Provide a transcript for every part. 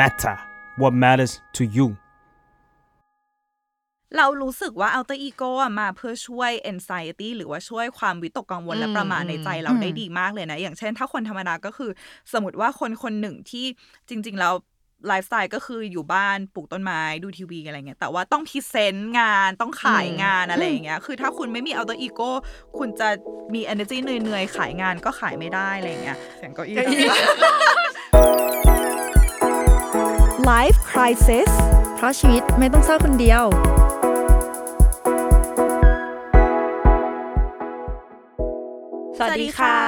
matter what matters to you เรารู้สึกว่า alter ego อะมาเพื่อช่วย anxiety หรือว่าช่วยความวิตกกังวลและประหม่าในใจเราได้ดีมากเลยนะ อย่างเช่น ถ้าคนธรรมดาก็คือ สมมติว่าคนคนหนึ่งที่จริง ๆ แล้วไลฟ์สไตล์ก็คืออยู่บ้านปลูกต้นไม้ดูทีวีอะไรเงี้ยแต่ว่าต้อง present งานต้องขายงานอะไรอย่างเงี้ยคือถ้าคุณไม่มี alter ego คุณจะมี energy เหนื่อยๆ ขายงานก็ขายไม่ได้อะไรเงี้ยเสียงเก้าอี้ Life Crisis เพราะชีวิตไม่ต้องเศร้าคนเดียว สวัสดีค่ะ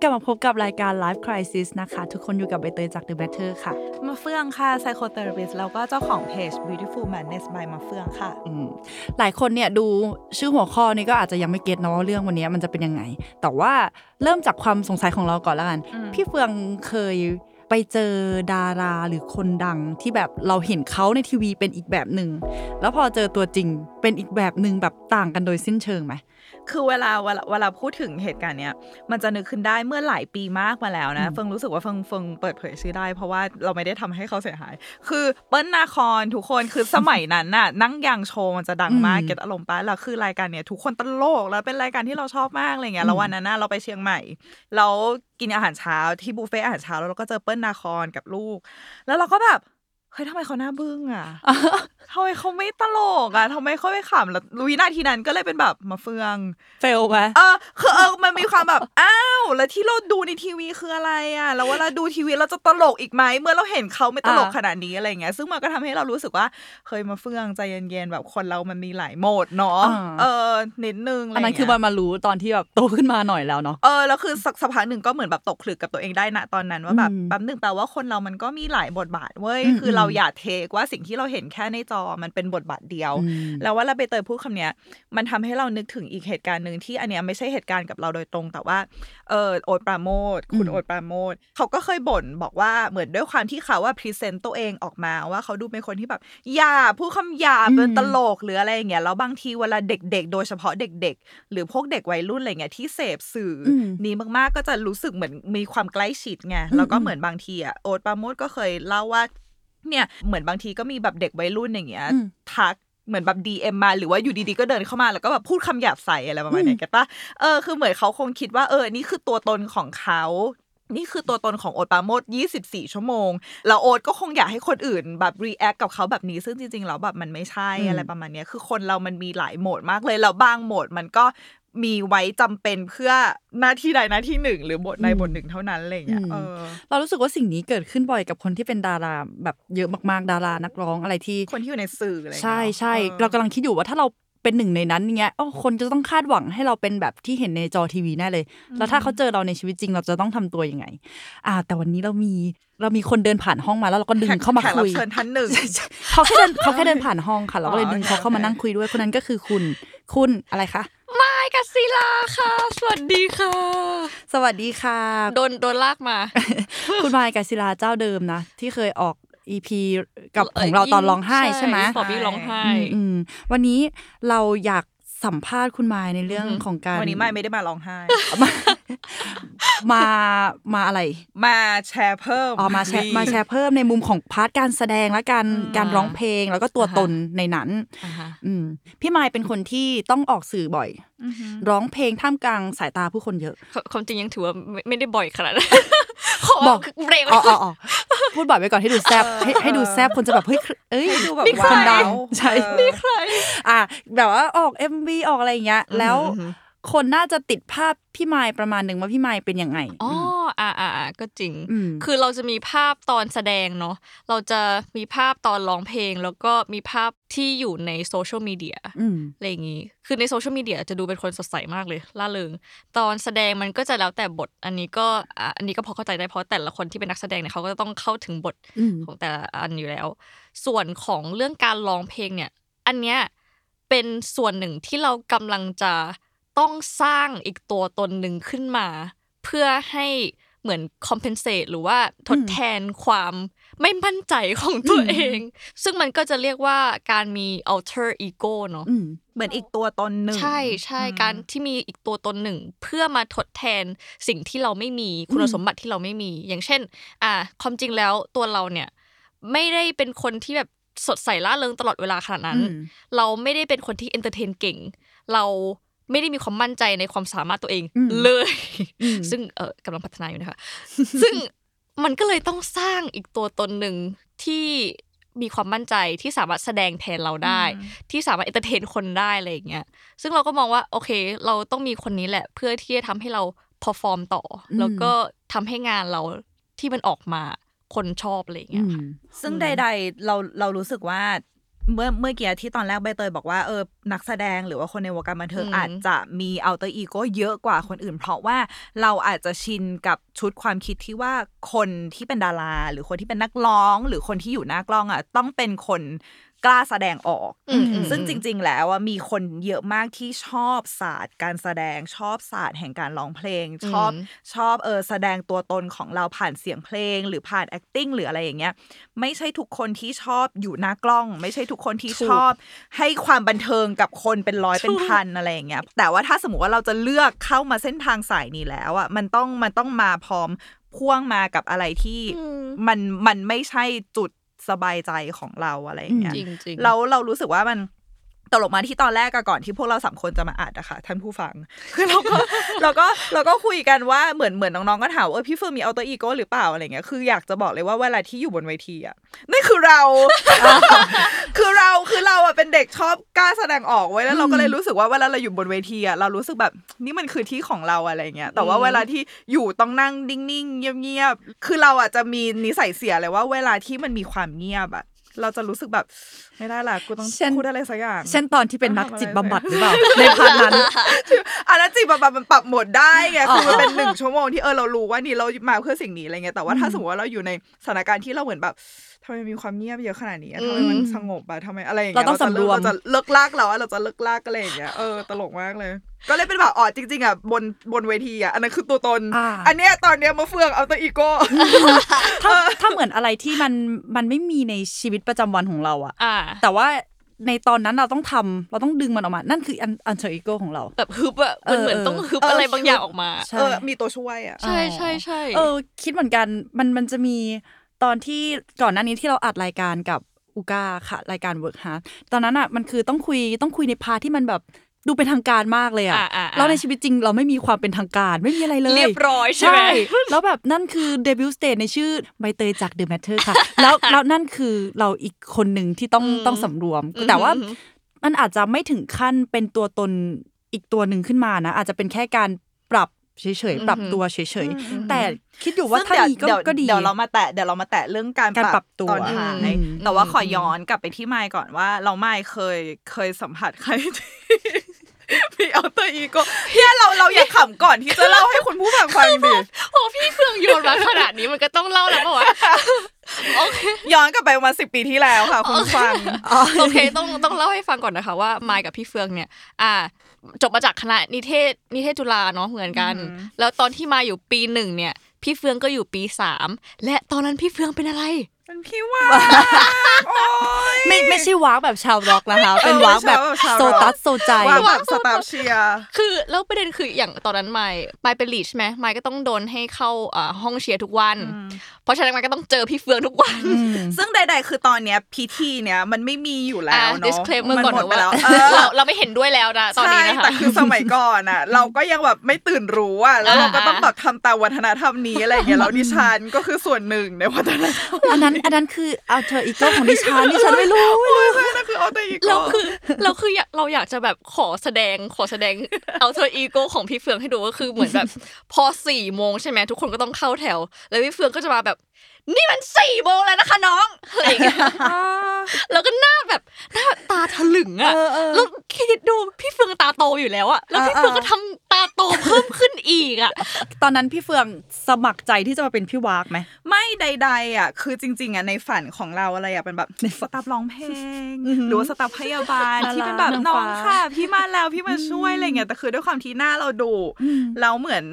กลับมาพบกับรายการ Life Crisis นะคะ ทุกคนอยู่กับใบเตยจาก The Matter ค่ะ มาเฟื่องค่ะ psychotherapist แล้วก็เจ้าของเพจ beautiful madness by มาเฟื่องค่ะ อืมหลายคนเนี่ยดูชื่อหัวข้อนี้ก็อาจจะยังไม่เก็ตนะว่าเรื่องวันนี้มันจะเป็นยังไง แต่ว่าเริ่มจากความสงสัยของเราก่อนแล้วกันอืมพี่เฟืองเคย ไปเจอดาราหรือคนดังที่แบบเราเห็นเขาในทีวีเป็นอีกแบบหนึ่งแล้วพอเจอตัวจริงเป็นอีกแบบหนึ่งแบบต่างกันโดยสิ้นเชิงไหมคือเวลาเวลาเวลาพูดถึงเหตุการณ์เนี้ยมันจะนึกขึ้นได้เมื่อหลายปีมากมาแล้วนะอืมเฟิงรู้สึกว่าเฟิงเฟิงเปิดเผยชื่อได้ เพราะว่าเราไม่ได้ทำให้เขาเสียหาย คือเปิ้ลนาครทุกคนคือสมัยนั้นน่ะนั่งยางโชว์มันจะดังมากอืม get อารมณ์ป้ะแล้วคือรายการเนี้ยทุกคนตลกแล้วเป็นรายการที่เราชอบมากอะไรเงี้ยแล้ววันนั้นน่ะเราไปเชียงใหม่แล้วกินอาหารเช้าที่บุฟเฟ่ต์อาหารเช้าแล้วเราก็เจอเปิ้ลนาคอนกับลูก แล้วเราก็แบบเฮ้ยทำไมเขาหน้าบึ้งอะทำไมเขาไม่ตลกอะทำไมเขาไม่ขำแล้ววินาทีนั้นก็เลยเป็นแบบมาเฟือง เฟลไหมเออคือเออมันมีความแบบอ้าวแล้วที่เราดูในทีวีคืออะไรอะ แล้วเวลาดูทีวีเราจะตลกอีกไหมเมื่อเราเห็นเขาไม่ตลกอ่าขนาดนี้อะไรเงี้ย ซึ่งมันก็ทำให้เรารู้สึกว่า เคยมาเฟืองใจเย็นๆแบบคนเรามันมีหลายโหมดเนาะเออนิดนึงะไรอันนั้นคือเงี้มัยนมารู้ตอนที่แบบโตขึ้นมาหน่อยแล้วเนาะเออแล้วคือสักสักพักหนึ่งก็เหมือนแบบตกผลึกกับตัวเองได้นะตอนนั้นว่าแบบอืมแป๊บหนึ่งแปลว่าคนเรามันก็มีหลายบทบาทเว้ยอืมคือเราอย่า take ว่าสิ่งที่เราเห็นแค่ในจอมันเป็นบทบาทเดียวอืมแล้วว่าเราไปเตยพูดคำเนี้ย มันทำให้เรานึกถึงอีกเหตุการณ์หนึ่งที่อันเนี้ยไม่ใช่เหตุการณ์กับเราโดยตรง แต่ว่าเออโอ๊ตปราโมทคุณอืมโอ๊ตปราโมทเขาก็เคยบ่นบอกว่าเหมือนด้วยความที่เขาว่า present ตัวเองออกมาว่าเขาดูเป็นคนที่แบบหยาบพูดคำหยาบเป็นตลกหรืออะไรอย่างเงี้ยแล้วบางทีเวลาเด็ก ๆ โดยเฉพาะเด็ก ๆ หรือพวกเด็กวัยรุ่นอะไรเงี้ยที่เสพสื่ออมนี้มากๆก็จะรู้สึกเหมือนมีความใกล้ชิดไงแล้วก็เหมือนบางทีอะโอ๊ตปราโมทก็เคยเล่าว่า เนี่ยเหมือนบางทีก็มีแบบเด็กวัยรุ่นอย่างเงี้ยอืมทักเหมือนแบบ DM มาหรือว่าอยู่ดีๆก็เดินเข้ามาแล้วก็แบบพูดคำหยาบใส่อะไรประมาณเนี้ยแกปะเออคือเหมือนเขาคงคิดว่าเออนี่คือตัวตนของเขานี่คือตัวตนของโอ๊ตปราโมด24 ชั่วโมง แล้วโอ๊ตก็คงอยากให้คนอื่นแบบ react กับเขาแบบนี้ซึ่งจริงๆ แล้วแบบมันไม่ใช่อืมอะไรประมาณเนี้ยคือคนเรามันมีหลายโหมดมากเลย แล้วบางโหมดมันก็ มีไว้จำเป็นเพื่อหน้าที่ใดหน้าที่หนึ่ง หรือบทใดบทหนึ่งเท่านั้นอะไรอย่างเงี้ยเออเรารู้สึกว่าสิ่งนี้เกิดขึ้นบ่อยกับคนที่เป็นดาราแบบเยอะมากๆ ดารานักร้องอะไรที่ คนที่อยู่ในสื่ออะไรอย่างใช่เงี้ยใช่ออเรากำลังคิดอยู่ว่าถ้าเราเป็นหนึ่งในนั้นเงี้ยโอ้คนจะต้องคาดหวังให้เราเป็นแบบที่เห็นในจอทีวีแน่เลย แล้วถ้าเขาเจอเราในชีวิตจริงเราจะต้องทำตัวยังไง อ่า แต่วันนี้เรามีเรามีคนเดินผ่านห้องมาแล้วเราก็ดึงเข้ามาแขกคุรับยเชิญท่านหนึ่งเขาแค่เดินเขาแค่เดินผ่านห้องค่ะ เราก็เลยอ๋อดึงเขาเข้ามาโอเคนั่งคุยด้วยคนนั้นก็คือคุณ คุณอะไรคะ ไม้กัสซิลาค่ะ สวัสดีค่ะ สวัสดีค่ะ โดนโดนลากมา คุณมายกาศิลาเจ้าเดิมนะ ที่เคยออกอีพีกับของเราตอนร้องไห้ใช่ไหมสอบพี่ร้องไห้อืมอืมวันนี้เราอยาก สัมภาษณ์คุณมายในเรื่องอือหือของการวันนี้ไม่ไม่ได้มาร้องไห้มามามาอะไร มาแชร์เพิ่มอ๋อมาแชร์มาแชร์เพิ่มในมุมของ part การแสดงและการอืมการร้องเพลงแล้วก็ตัวตนในนั้นอ่าฮะอืมพี่มายเป็นคนที่ต้องออกสื่อบ่อยอือหือ ร้องเพลงท่ามกลางสายตาผู้คนเยอะความจริงยังถือว่าไม่ไม่ได้บ่อยขนาดนั้นขอบอกเบรกไว้อ๋ออ๋ออ๋อพูดบ่อยไปก่อนให้ดูแซบให้ให้ดูแซบคนจะแบบเฮ้ยเอ้ยให้ดูแบบนี่คนดังว้าวใช่เออใครอะแบบว่าออก MV ออกอะไรอย่างเงี้ยแล้วอือหือ คนน่าจะติดภาพพี่ไมายประมาณหนึ่งว่าพี่ไมายเป็นยังไงอ๋ออ่าอ่าอ่าก็จริงอืมคือเราจะมีภาพตอนแสดงเนาะเราจะมีภาพตอนร้องเพลง แล้วก็มีภาพที่อยู่ในโซเชียลมีเดียอืมอะไรอย่างงี้ คือในโซเชียลมีเดียจะดูเป็นคนสดใสมากเลยล่าเริงตอนแสดงมันก็จะแล้วแต่บท อันนี้ก็อะอันนี้ก็พอเข้าใจได้เพราะแต่ละคนที่เป็นนักแสดงเนี่ยเขาก็จะต้องเข้าถึงบทอืมของแต่ละอันอยู่แล้ว ส่วนของเรื่องการร้องเพลงเนี่ย อันเนี้ยเป็นส่วนหนึ่งที่เรากำลังจะ ต้องสร้างอีกตัวตนหนึ่งขึ้นมา เพื่อให้เหมือน compensate หรือว่าทดแทนความไม่มั่นใจของตัวเอง ซึ่งมันก็จะเรียกว่าการมี alter ego เนาะอืมเหมือนอีกตัวตนหนึ่ง ใช่ใช่อืมการที่มีอีกตัวตนหนึ่ง เพื่อมาทดแทนสิ่งที่เราไม่มีคุณสมบัติที่เราไม่มี อย่างเช่น อ่า ความจริงแล้วตัวเราเนี่ยไม่ได้เป็นคนที่แบบสดใสร่าเริงตลอดเวลาขนาดนั้นอืมเราไม่ได้เป็นคนที่ entertain เก่ง เรา ไม่ได้มีความมั่นใจในความสามารถตัวเองอืมเลยอืมซึ่งเออกำลังพัฒนาอยู่นะคะ ซึ่งมันก็เลยต้องสร้างอีกตัวตนหนึ่งที่มีความมั่นใจที่สามารถแสดงแทนเราได้ ที่สามารถ entertain คนได้อะไรอย่างเงี้ยซึ่งเราก็มองว่าโอเค เราต้องมีคนนี้แหละ เพื่อที่จะทำให้เราperform ต่ออมแล้วก็ทำให้งานเราที่มันออกมาคนชอบอะไรอย่างอืเงี้ยมค่ะซึ่งใด ๆ เราเรารู้สึกว่า เมื่อเมื่อกี้ที่ตอนแรกใบเตยบอกว่าเออนักแสดงหรือว่าคนในวงการบันเทิงอืมอาจจะมี alter ego เยอะกว่าคนอื่น เพราะว่าเราอาจจะชินกับชุดความคิดที่ว่าคนที่เป็นดารา หรือคนที่เป็นนักร้อง หรือคนที่อยู่หน้ากล้องอะต้องเป็นคน กล้าแสดงออกอืมอืมซึ่งจริง ๆ แล้วอะมีคนเยอะมากที่ชอบศาสตร์ การแสดงชอบศาสตร์แห่งการร้องเพลง ชอบอืมชอบเออแสดงตัวตนของเราผ่านเสียงเพลง หรือผ่าน acting หรืออะไรอย่างเงี้ย ไม่ใช่ทุกคนที่ชอบอยู่หน้ากล้อง ไม่ใช่ทุกคนที่ชอบ ให้ความบันเทิงกับคนเป็นร้อยเป็นพันอะไรอย่างเงี้ย แต่ว่าถ้าสมมติว่าเราจะเลือกเข้ามาเส้นทางสายนี้แล้วอะมันต้องมันต้องมาพร้อมพ่วงมากับอะไรที่อืมมันมันไม่ใช่จุด สบายใจของเราอะไรอย่างเงี้ยจริงๆเราเรารู้สึกว่ามัน ตลกมาที่ตอนแรกอะก่อนที่พวกเราสามคนจะมาอัดอะค่ะท่านผู้ฟังคือเราก็เราก็เราก็คุยกันว่าเหมือนเหมือนน้องๆก็ถามว่าเออพี่เฟิร์นมี alter ego หรือเปล่าอะไรเงี้ยคืออยากจะบอกเลยว่าเวลาที่อยู่บนเวทีอะนั่นคือเรา คือเราคือเราอะเป็นเด็กชอบกล้าแสดงออกไว้แล้วเราก็เลยรู้สึกว่าเวลาเราอยู่บนเวทีอะเรารู้สึกแบบนี่มันคือที่ของเราอะไรเงี้ยแต่ว่าเวลาที่อยู่ต้องนั่งนิ่งๆเงียบๆคือเราอะจะมีนิสัยเสียเลยว่า เวลาที่มันมีความเงียบอะเราจะรู้สึกแบบ ไม่ได้ละกูต้องเช่นพูดอะไรสักอย่าง เช่นตอนที่เป็นนักจิตบำบัดหรือเปล่า ใน part นั้น อันนั้นจิตแบบมันปรับโหมดได้ไงอ๋อคือมันเป็นหนึ่งชั่วโมงที่เออเรารู้ว่านี่เรามาเพื่อสิ่งนี้อะไรเงี้ยแต่ว่าถ้าสมมติว่าเราอยู่ในสถานการณ์ที่เราเหมือนแบบทำไมมีความเงียบเยอะขนาดนี้อะทำไมมันสงบอะทำไมอะไรอย่างเงี้ยเราต้องจะสำรวม เราจะเลิ่กลั่กเราอะเราจะเลิ่กลั่กอะไรอย่างเงี้ยเออตลกมากเลย ก็เลยเป็นแบบอ๋อจริงๆอะบนบนเวทีอะอันนั้นคือตัวตน อ่า อันเนี้ยตอนเนี้ยมาเฟือง alter ego ถ้าถ้าเหมือนอะไรที่มันมันไม่มีในชีวิตประจำวันของเราอะ อ่าแต่ว่าในตอนนั้นเราต้องทำเราต้องดึงมันออกมา นั่นคืออัน alter ego ของเรา แบบฮึบอะมันเหมือนเออต้องฮึบเอออะไรบางอย่างออกมาใช่เออมีตัวช่วยอะใช่ใช่ใช่เออ คิดเหมือนกันมันมันจะมีตอนที่ก่อนหน้านี้ที่เราอัดรายการกับอูกาค่ะ รายการ Work Hard ตอนนั้นอะมันคือต้องคุยต้องคุยใน part ที่มันแบบ ดูเป็นทางการมากเลยอะอ่าอ่าอ่าแล้วในชีวิตจริงเราไม่มีความเป็นทางการไม่มีอะไรเลย เรียบร้อยใช่ไหมแล้วแบบนั่นคือ debut stage ในชื่อใบเตยจาก The Matter ค่ะ แล้วแล้วนั่นคือเราอีกคนหนึ่งที่ต้องอืมต้องสำรวมอืมแต่ว่าอืมมันอาจจะไม่ถึงขั้นเป็นตัวตนอีกตัวหนึ่งขึ้นมานะ อาจจะเป็นแค่การปรับเฉยๆปรับตัวเฉยๆแต่คิดอยู่ว่าซึ่งถ้าเดี๋ยวมีก็เดี๋ยวก็ดีเดี๋ยวเรามาแตะเดี๋ยวเรามาแตะเรื่องการการปรับตัวตอนท้ายอืมแต่ว่าขออืมย้อนกลับไปที่ไมค์ก่อนว่า เราไม่เคยเคยสัมผัสใครที่ มี alter ego เฮียเราเราอย่าขำก่อนที่จะเล่าให้คุณผู้ฟังฟังดิโอ้พี่เฟืองโยนมาขนาดนี้มันก็ต้องเล่าแล้วป่าวะโอเคย้อนกลับไปประมาณสิปีที่แล้วค่ะ คุณผู้ฟังโอเคต้องต้องเล่าให้ฟังก่อนนะคะ ว่ามายกับพี่เฟืองเนี่ย อ่า จบมาจากคณะนิเทศนิเทศจุฬาเนาะเหมือนกันอือหือแล้วตอนที่มาอยู่ปีหนึ่งเนี่ย พี่เฟืองก็อยู่ปีสามและตอนนั้นพี่เฟืองเป็นอะไร เป็นพี่ว่าโอ๊ยไม่ไม่ใช่วากแบบชาวร็อกนะคะ เป็นวากแบบไม่ใช่วากแบบชาวโซร็อก ตัสโซใจว่าแบบสตาร์เชียร์ คือแล้วประเด็นคืออย่างตอนนั้นไมค์ไมค์เป็นลีดใช่ไหมไมค์ก็ต้องโดนให้เข้าอ่าห้องเชียร์ทุกวัน เพราะฉะนั้นไมค์ก็ต้องเจอพี่เฟืองทุกวัน ซึ่งใด ๆ คือตอนเนี้ยพิธีเนี้ยมันไม่มีอยู่แล้อ่าวเนาะ disclaimer มัก่อนหมดนะไปว่าแล้วเออเราเราไม่เห็นด้วยแล้วนะตอนนี้นะใช่คะ แต่คือสมัยก่อนอะ เราก็ยังแบบไม่ตื่นรู้อะแล้วเราก็ต้องแบบทำตามวัฒนธรรมนี้อะไรอย่างเงี้ยแล้วดิฉันก็คือส่วนหนึ่งในวัฒนธรรมอันนั้นอันนั้นคืออัลเทอร์อีโกของดิฉันดิฉันไม่รู้ไม่รู้ใช่นั่นคือเอาแต่อีกเราคือเราคืออยากเราอยากจะแบบขอแสดงขอแสดงเอาเธออีโก้ของพี่เฟืองให้ดูก็คือเหมือนแบบ พอสี่โมงใช่ไหมทุกคนก็ต้องเข้าแถว แล้วพี่เฟืองก็จะมาแบบ นี่มันสี่โมงแล้วนะคะน้องอะไรอย่างเงี้ย แล้วก็หน้าแบบหน้าตาถลึงอะแล้วคิดดูพี่เฟืองตาโตอยู่แล้วอะแล้วพี่เฟืองก็ทำตาโตเพิ่มขึ้นอีกอะตอนนั้นพี่เฟืองสมัครใจที่จะมาเป็นพี่วากไหมไม่ใด ๆอะคือจริง ๆอะในฝันของเราอะไรอะเป็นแบบสตาฟร้องเพลงอือหือหรือว่าสตาฟพยาบาลน่ารักที่เป็นแบบนางน้อฟ้างค่ะ พี่มาแล้วพี่มาช่วยอะไรเงี้ยแต่คือด้วยความที่หน้าเราดุเราเหมือน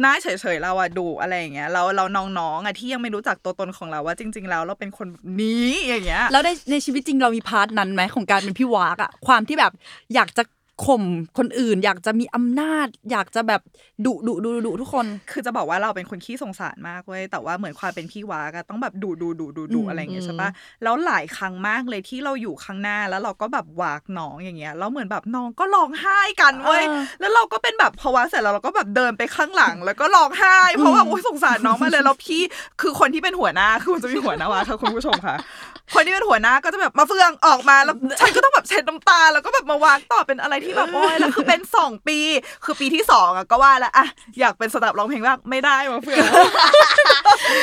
หน้าเฉยๆเราอะดุอะไรอย่างเงี้ยเราเราน้องๆอะที่ยังไม่รู้จักตัวตนของเราว่าจริง ๆ แล้วเราเป็นคนแบบนี้อย่างเงี้ยแล้วในในชีวิตจริงเรามีพาร์ทนั้นไหมของการเป็นพี่วากอะความที่แบบอยากจะข่มคนอื่น อยากจะมีอำนาจ อยากจะแบบดุดุดุดุทุกคน คือจะบอกว่าเราเป็นคนขี้สงสารมากเว้ยแต่ว่าเหมือนความเป็นพี่วากอะต้องแบบดูดูดูดูดูอืมอะไรอย่างเงี้ยใช่ปะแล้วหลายครั้งมากเลยที่เราอยู่ข้างหน้าแล้วเราก็แบบวากน้องอย่างเงี้ยแล้วเหมือนแบบน้องก็ร้องไห้กันเว้ยเออแล้วเราก็เป็นแบบพอวาเสร็จแล้วเราก็แบบเดินไปข้างหลัง แล้วก็ร้องไห้เพราะว่าโอ๊ยสงสารน้องมากเลยแล้วพี่คือคนที่เป็นหัวหน้าคือมันจะมีหัวหน้าวาค่ะคุณผู้ชมค่ะ คนที่เป็นหัวหน้าก็จะแบบมาเฟืองออกมาแล้วฉันก็ต้องแบบเช็ดน้ำตา แล้วก็แบบมาวางต่อเป็นอะไรที่แบบโอ้ยแล้วคือเป็นสองปี คือปีที่สองอะก็ว่าแล้วอะอยากเป็นสตับร้องเพลงบ้างไม่ได้มาเฟือง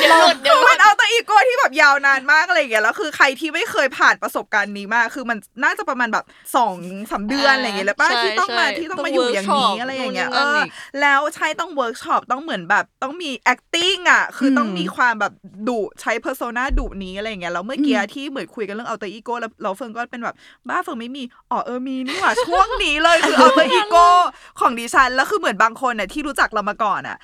เดี๋ยวหลุดเดี๋ยวคือหลุมัดนเอาแต่อีโก้ที่แบบยาวนานมากอะไรอย่างเงี้ยแล้วคือใครที่ไม่เคยผ่านประสบการณ์นี้มาคือมันน่าจะประมาณแบบสองสามเดือนอะไรอย่างเงี้ยแล้วป้าใช่ที่ต้องมาใช่ที่ต้องต้องมาอยู่อย่างนี้ workshop อะไรอย่างเงี้ยนู่เอนนี่อนั่นอีกแล้วใช่ต้องเวิร์กช็อปต้องเหมือนแบบต้องมี acting อะ คือต้องมีความแบบดุใช้ persona ดุนี้อะไรอย่างเงี้ยแล้วเมื่อกี้ที่เหมือนคุยกันเรื่องเอาแต่อีโก้แล้วเราเฟิงก็เป็นแบบบ้าเฟิงไม่มีอ๋อเออมีนี่หว่าช่วงนี้เลยคือเอาแต่อีโก้ของดิฉันแล้วคือเหมือนบางคนน่ะที่รู้จักเรามาก่อนอะ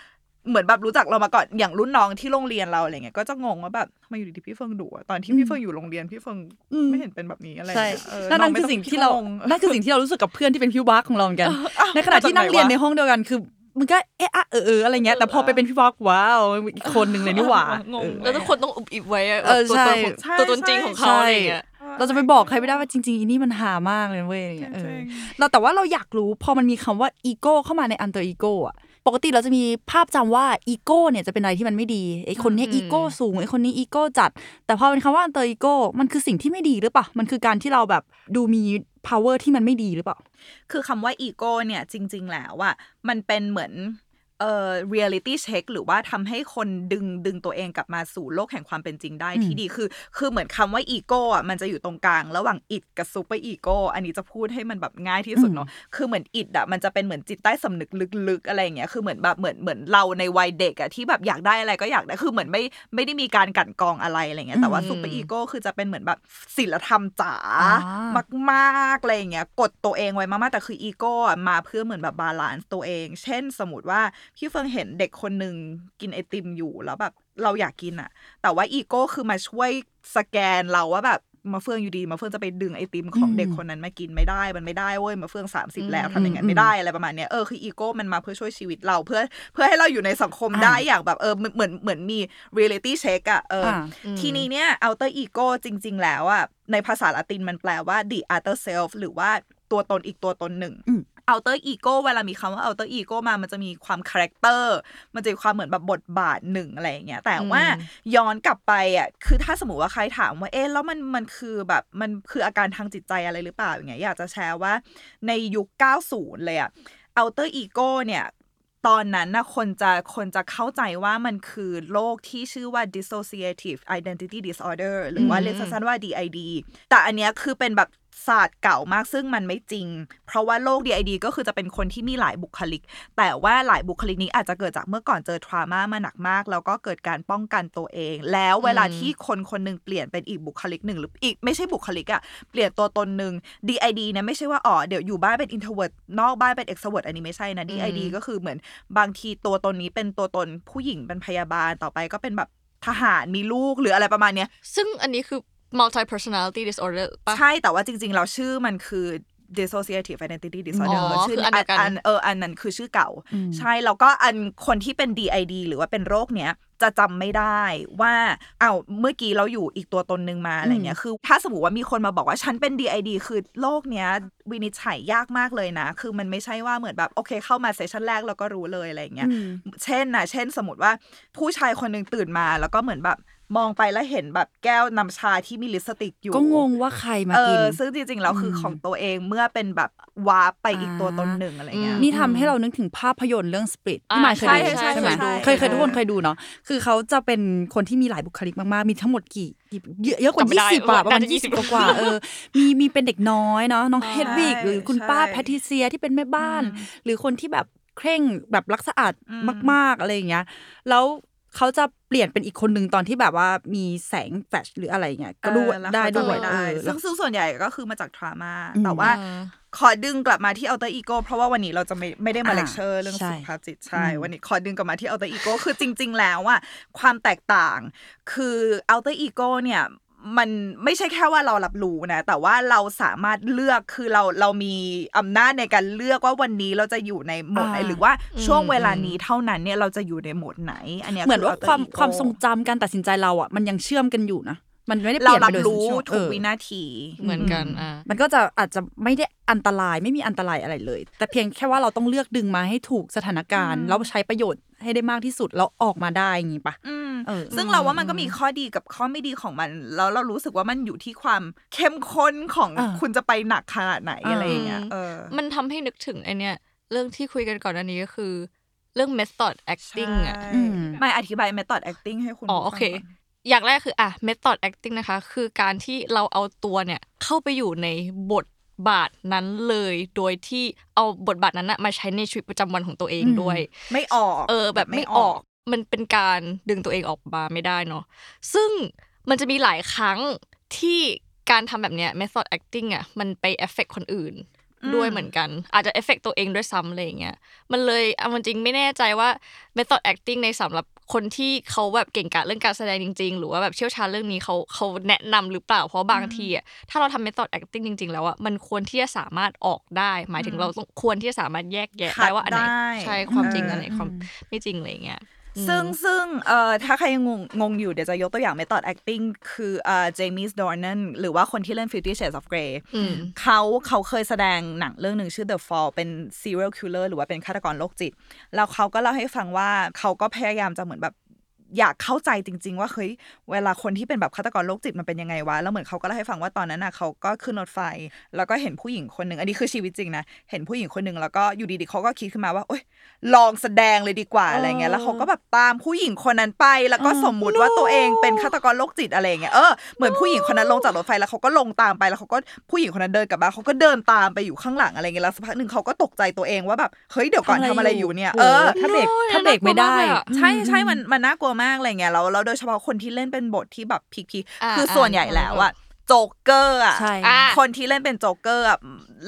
เหมือนแบบรู้จักเรามาก่อนอย่างรุ่นน้องที่โรงเรียนเราอะไรเงี้ยก็จะงงว่าแบบทำไมาอยู่ดีๆพี่เฟิงดุอะตอนที่พี่เฟิงอยู่โรงเรียนพี่เฟิงอืมไม่เห็นเป็นแบบนี้อะไรใช่เงี้ยเออนั่นน้นั่งนไม่คือต้สิ่งที่เราพี่งงนั่นคือสิ่งที่เรารู้สึกกับเพื่อนที่เป็นพี่วักของเราเหมือนกัน ในขณะที่นั่งมาจากไหนวะเรียนในห้องเดียวกันคือมันก็เอะอะเออเอออะไรเงี้ยแต่พอไปเป็นพี่วักว้าวอีกคนหนึ่งเลยนี่หว่างงเออแล้วทุกคนต้องอุบอิบไว้อะเออตัวใช่ตนของใช่ตัวตนจริงของเขาใช่อะไรอย่างเงี้ยเราจะไปบอกใครไม่ได้ว่าจริงๆอีนี่มันหามากเลยเว้ยอะไรเงี้ยเออจริงเราแต่ว่าเราอยากรู้พอมันมีคำว่าอีโก้เข้ามาในอันเตอร์อีโก้อะ ปกติเราจะมีภาพจำว่าอีโก้เนี่ยจะเป็นอะไรที่มันไม่ดีไอ้คนเนี้อืมอีโก้สูงไอ้คนนี้อีโก้จัด แต่พอเป็นคำว่า alter ego มันคือสิ่งที่ไม่ดีหรือเปล่ามันคือการที่เราแบบดูมี power ที่มันไม่ดีหรือเปล่า คือคำว่าอีโก้เนี่ยจริง ๆ แล้วอะมันเป็นเหมือน เอ่อ reality check หรือว่าทำให้คนดึงดึงตัวเองกลับมาสู่โลกแห่งความเป็นจริงได้อืมที่ดีคือ คือเหมือนคำว่าอีโก้อะมันจะอยู่ตรงกลาง ระหว่าง id กับ superego อันนี้จะพูดให้มันแบบง่ายที่สุดเนาะคือเหมือน id อะมันจะเป็นเหมือนจิตใต้สำนึกลึกๆ อะไรอย่างเงี้ยคือเหมือนแบบเหมือนเหมือนเราในวัยเด็กอะที่แบบอยากได้อะไรก็อยากได้คือเหมือนไม่ไม่ได้มีการกลั่นกรองอะไรอะไรเงี้ยแต่ว่าอืม superego คือจะเป็นเหมือนแบบศีลธรรมจ๋าอ่ามากๆอะไรอย่างเงี้ยกดตัวเองไว้มากๆแต่คืออีโก้อะมาเพื่อเหมือนแบบ balance ตัวเอง เช่นสมมติว่าพี่เฟิงเห็นเด็กคนหนึ่งกินไอติมอยู่แล้วแบบเราอยากกินอะแต่ว่าอีโก้คือมาช่วยสแกนเราว่าแบบมาเฟืองอยู่ดีมาเฟืองจะไปดึงไอติมของอืมเด็กคนนั้นมากินไม่ได้มันไม่ได้เว้ยมาเฟืองสามสิบอืมแล้วทำอย่างนั้นอืมไม่ได้อะไรประมาณเนี้ยเออคืออีโก้มันมาเพื่อช่วยชีวิตเราเพื่อเพื่อให้เราอยู่ในสังคมอ่าได้อย่างแบบเออเหมือนเหมือนเหมือนมี reality check อะเออออ่าทีนี้เนี่ย outer ego จริง ๆ แล้วอะในภาษาละตินมันแปลว่า the other self หรือว่าตัวตนอีกตัวตนหนึ่ง อืม outer ego เวลามีคำว่า outer ego มามันจะมีความ character มันจะมีความเหมือนแบบบทบาทหนึ่งอะไรอย่างเงี้ยแต่ว่าอืมย้อนกลับไปอะคือถ้าสมมติว่าใครถามว่าเอ๊ะแล้วมันมันคือแบบมันคืออาการทางจิตใจอะไรหรือเปล่าอย่างเงี้ยอยากจะแชร์ว่าในยุค 90 เลยอะ outer ego เนี่ยตอนนั้นนะคนจะคนจะเข้าใจว่ามันคือโรคที่ชื่อว่า dissociative identity disorder หรือว่าอืมเรียกสั้นๆว่า DID แต่อันเนี้ยคือเป็นแบบ ศาสตร์เก่ามากซึ่งมันไม่จริง เพราะว่าโรค DID ก็คือจะเป็นคนที่มีหลายบุคลิก แต่ว่าหลายบุคลิกนี้อาจจะเกิดจากเมื่อก่อนเจอทรามามาหนักมาก แล้วก็เกิดการป้องกันตัวเอง แล้วเวลาอืมที่คนคนหนึ่งเปลี่ยนเป็นอีกบุคลิกหนึ่งหรืออีกไม่ใช่บุคลิกอะเปลี่ยนตัวตนหนึ่ง DID เนี่ยไม่ใช่ว่าอ๋อเดี๋ยวอยู่บ้านเป็น introvert นอกบ้านเป็น extrovert อันนี้ไม่ใช่นะ DID ก็คือเหมือนบางทีตัวตนนี้เป็นตัวตนผู้หญิงเป็นพยาบาลต่อไปก็เป็นแบบทหารมีลูกหรืออะไรประมาณเนี้ย ซึ่งอันนี้คือ multi personality disorder ปะ ใช่แต่ว่าจริง ๆ เราชื่อมันคือ dissociative identity disorder อ๋อชื่คืออันเดียวกัน อันเอออันนั้นคือชื่อเก่าอืมใช่ แล้วก็อันคนที่เป็น DID หรือว่าเป็นโรคเนี้ย จะจำไม่ได้ว่าเอาวเมื่อกี้เราอยู่อีกตัวตนหนึ่งมาอะไรเงี้ยคือถ้าสมมติว่ามีคนมาบอกว่าฉันเป็น DID คือโรคเนี้ย วินิจฉัยยากมากเลยนะ คือมันไม่ใช่ว่าเหมือนแบบ โอเคเข้ามา session แรกเราก็รู้เลยอะไรเงี้ยอืมเช่นนะเช่นสมมติว่าผู้ชายคนหนึ่งตื่นมาแล้วก็เหมือนแบบ มองไปแล้วเห็นแบบแก้วน้ำชาที่มีลิปสติกอยู่ ก็งงว่าใครมาเอกินอซึ่งจริงๆแล้วคืออมของตัวเองเมื่อเป็นแบบ warp ไปอีกตัวตนหนึ่งอะไรเงี้ยอืมนี่ทำให้เรานึกถึงภาพยนตร์เรื่อง Split อ่าที่มายเคยดูใช่ใช่ใช่ไหมใช่เคยเคยใช่ทุกคนเคยดูเนาะคือเขาจะเป็นคนที่มีหลายบุคลิกมากๆ มีทั้งหมดกี่กี่เยอะเยอะกว่าจำไม่ได้ยี่สิบอะประมาณน่าจะยี่สิบ20กว่าๆเออมีมีเป็นเด็กน้อยเนาะน้องใช่เฮดวิกหรือคุณป้าใช่แพทริเซียที่เป็นแม่บ้าน หรือคนที่แบบเคร่งแบบรักสะอาดอืมมาก ๆ อะไรอย่างเงี้ย แล้ว เขาจะเปลี่ยนเป็นอีกคนหนึ่งตอนที่แบบว่ามีแสงแฟลชหรืออะไรเงี้ยก็ดูเออแล้วได้เขาด้จะวยได้เออแล้ซึ่วงซึ่งส่วนใหญ่ก็คือมาจากทรามาอืมแต่ว่าเออขอดึงกลับมาที่ outer ego เพราะว่าวันนี้เราจะไม่ไม่ได้มาอ่าเลคเชอร์เรื่องใช่สุขภาพจิตใช่อืมวันนี้ขอดึงกลับมาที่ outer ego คือจริง ๆ แล้วอะความแตกต่าง คือ outer ego เนี่ย มันไม่ใช่แค่ว่าเรารับรู้นะ แต่ว่าเราสามารถเลือกคือเราเรามีอำนาจในการเลือกว่าวันนี้เราจะอยู่ในโหมดไหนอ่าหรือว่าช่วงเวลานี้เท่านั้นเนี่ยเราจะอยู่ในโหมดไหน อันเนี้ยเหมือนว่า alter ความ ego ความทรงจำการตัดสินใจเราอะมันยังเชื่อมกันอยู่นะ มันไม่ได้เปเราลี่ยนรัไปบโดยรู้สิ้นเชิงทุกเออวินาทีเหมือนกันอ่ามันก็จะอาจจะไม่ได้อันตรายไม่มีอันตรายอะไรเลย แต่เพียงแค่ว่าเราต้องเลือกดึงมาให้ถูกสถานการณ์แล้วใช้ประโยชน์ให้ได้มากที่สุดแล้วออกมาได้อย่างงี้ปะอืมเออซึ่งเราว่ามันก็มีข้อดีกับข้อไม่ดีของมัน แล้วเรารู้สึกว่ามันอยู่ที่ความเข้มข้นของอ่าคุณจะไปหนักขนาดไหนอ่าอะไรอย่างเงี้ยเออมันทำให้นึกถึงไอเนี้ยเรื่องที่คุยกันก่อนอันนี้ก็คือเรื่อง method acting อะใช่อืมไม่อธิบาย method acting ให้คุณอ๋อผู้โอฟังเคก่ อนอย่างแรกคืออะ method acting นะคะ คือการที่เราเอาตัวเนี่ยเข้าไปอยู่ในบทบาทนั้นเลย โดยที่เอาบทบาทนั้นนะมาใช้ในชีวิตประจำวันของตัวเองอืมด้วย ไม่ออก เออ แบบไม่ออก มันเป็นการดึงตัวเองออกมาไม่ได้เนาะ ซึ่งมันจะมีหลายครั้งที่การทำแบบเนี้ย method acting อะ มันไปเอฟเฟกคนอื่นด้วยเหมือนกัน อาจจะเอฟเฟกตัวเองด้วยซ้ำอะไรอย่างเงี้ยมันเลยเอาจริงๆไม่แน่ใจว่า method acting ในสำหรับ คนที่เขาแบบเก่งกาจเรื่องการแสดงจริง ๆ หรือว่าแบบเชี่ยวชาญเรื่องนี้เขาเขาแนะนำหรือเปล่าเพราะบางทีอะถ้าเราทำ method acting จริง ๆ แล้วอะมันควรที่จะสามารถออกได้ หมายถึงเราต้องควรที่จะสามารถแยกแยะได้ว่าอันไหน cut ได้ใช่ความจริงเอออัอันไหนความไม่จริงอะไรอย่างเงี้ย ซึ่งซึ่งเอ่อถ้าใครยังงงงงอยู่เดี๋ยวจะยกตัวอย่าง method acting คือเอ่อ Jamie Dornan หรือว่าคนที่เล่น Fifty Shades of Grey อืมเขาเขาเคยแสดงหนังเรื่องหนึ่งชื่อ The Fall เป็น serial killer หรือว่าเป็นฆาตกรโรคจิต แล้วเขาก็เล่าให้ฟังว่าเขาก็พยายามจะเหมือนแบบ อยากเข้าใจจริง ๆ ว่าเฮ้ยเวลาคนที่เป็นแบบฆาตกรโรคจิตมันเป็นยังไงวะแล้วเหมือนเขาก็เล่าให้ฟังว่าตอนนั้นน่ะเขาก็ขึ้นรถไฟ แล้วก็เห็นผู้หญิงคนหนึ่งอันนี้คือชีวิตจริงนะเห็นผู้หญิงคนหนึ่งแล้วก็อยู่ดีๆเขาก็คิดขึ้นมาว่าโอ๊ยลองแสดงเลยดีกว่าอะไรเงี้ยแล้วเขาก็แบบตามผู้หญิงคนนั้นไป แล้วก็สมมุติว่าตัวเองเป็นฆาตกรโรคจิตอะไรเงี้ยเออเหมือนผู้หญิงคนนั้นลงจากรถไฟแล้วเขาก็ลงตามไปแล้วเขาก็ผู้หญิงคนนั้นเดินกลับมาเขาก็เดินตามไปอยู่ข้างหลังอะไรเงี้ยแล้วสักพักหนึ่งเขาก็ตกใจตัวเองว่าแบบเฮ้ยเดี๋ยวก่อนทำอะไรอยู่เนี่ยโโหเออถ้าเบรกโอ้ยถ้าเบรกไม่ได้น่ากลัวมากเลยอะใช่ใช่มันมันน่ากลัวมากอะไรเงี้ยแล้วแล้วโดยเฉพาะคนที่เล่นเป็นบทที่แบบพีคอ่าๆคือส่วนใหญ่แล้วอะโจ๊กเกอร์อะใช่อะคนที่เล่นเป็นโจ๊กเกอร์อะ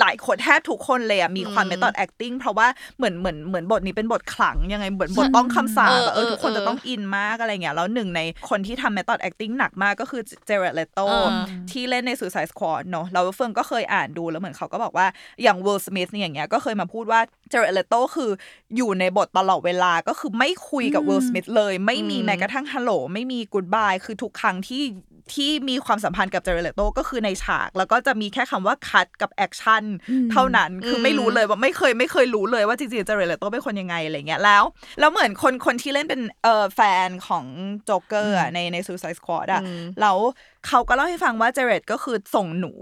หลายคนแทบทุกคนเลยอะมีความอืมเมธอด acting เพราะว่าเหมือนเหมือนเหมือนบทนี้เป็นบทขลังยังไงเหมือนบทต้องคำสาปอะเอเอออเออทุกคนจะต้องอินมากอะไรเงี้ยแล้วหนึ่งในคนที่ทำเมธอด acting หนักมากก็คือเจเรตเลโตเออที่เล่นใน Suicide Squad เนอะแล้วเฟิงก็เคยอ่านดูแล้วเหมือนเขาก็บอกว่าอย่าง Will Smith เนี่ยอย่างเงี้ยก็เคยมาพูดว่าเจเรตเลโตคืออยู่ในบทตลอดเวลาก็คือไม่คุยกับ Will Smith เลย ไม่มีอืมแม้กระทั่งฮัลโหล ไม่มี goodbye คือทุกครั้งที่ที่มีความสัมพันธ์กับเจเรตเลโตก็คือในฉาก แล้วก็จะมีแค่คำว่า cut กับ action เท่านั้นคือไม่รู้เลยว่าไม่เคยไม่เคยรู้เลยว่าจริงๆเจเรตเลโตเป็นคนยังไงอะไรเงี้ยแล้ว แล้วเหมือนคนคนที่เล่นเป็นเอ่อแฟนของโจ๊กเกอร์อะในใน Suicide Squad อะอืมแล้วเขาก็เล่าให้ฟังว่าเจเรตก็คือส่งหนู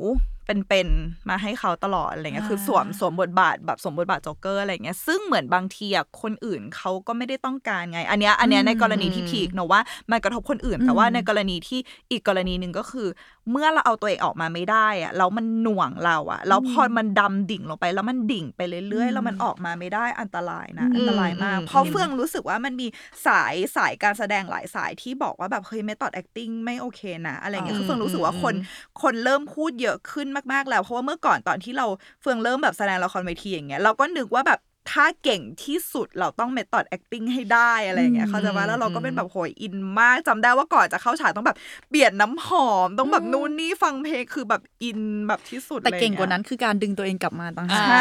เป็นๆมาให้เขาตลอดอะไรเงี้ยคือสวมสวมบทบาทแบบสวมบทบาทโจ๊กเกอร์อะไรเงี้ยซึ่งเหมือนบางทีอะคนอื่นเขาก็ไม่ได้ต้องการไง อันเนี้ยอันเนี้ยในกรณีที่พีคเนอะว่ามันกระทบคนอื่น แต่ว่าในกรณีที่อีกกรณีหนึ่งก็คือเมื่อเราเอาตัวเองออกมาไม่ได้อะแล้วมันหน่วงเราอะแล้วพอมันดำดิ่งลงไป แล้วมันดิ่งไปเรื่อยๆแล้วมันออกมาไม่ได้อันตรายนะอันตรายมากอืมเพราะเฟื่องรู้สึกว่ามันมีสายสายการแสดงหลายสายที่บอกว่าแบบเฮ้ยเมธอด acting ไม่โอเคนะอะไรเงี้ยคือเฟื่องรู้สึกว่าคนคนเริ่มพูดเยอะขึ้นมากๆแล้ว เพราะว่าเมื่อก่อนตอนที่เราเฟืองเริ่มแบบแสดงละครเวทีอย่างเงี้ยเราก็นึกว่าแบบ ถ้าเก่งที่สุดเราต้องเมธอด acting ให้ได้อะไรอย่างเงี้ยเขาใจะว่าแล้วเราก็เป็นแบบโหยอินมากจำได้ว่าก่อนจะเข้าฉากต้องแบบเปลี่ยนน้ำหอม ต้องแบบนู่นนี่ฟังเพลงคือแบบอินแบบที่สุดแต่เก่งลยกว่านั้นคือการดึงตัวเองกลับมาต่างหากใช่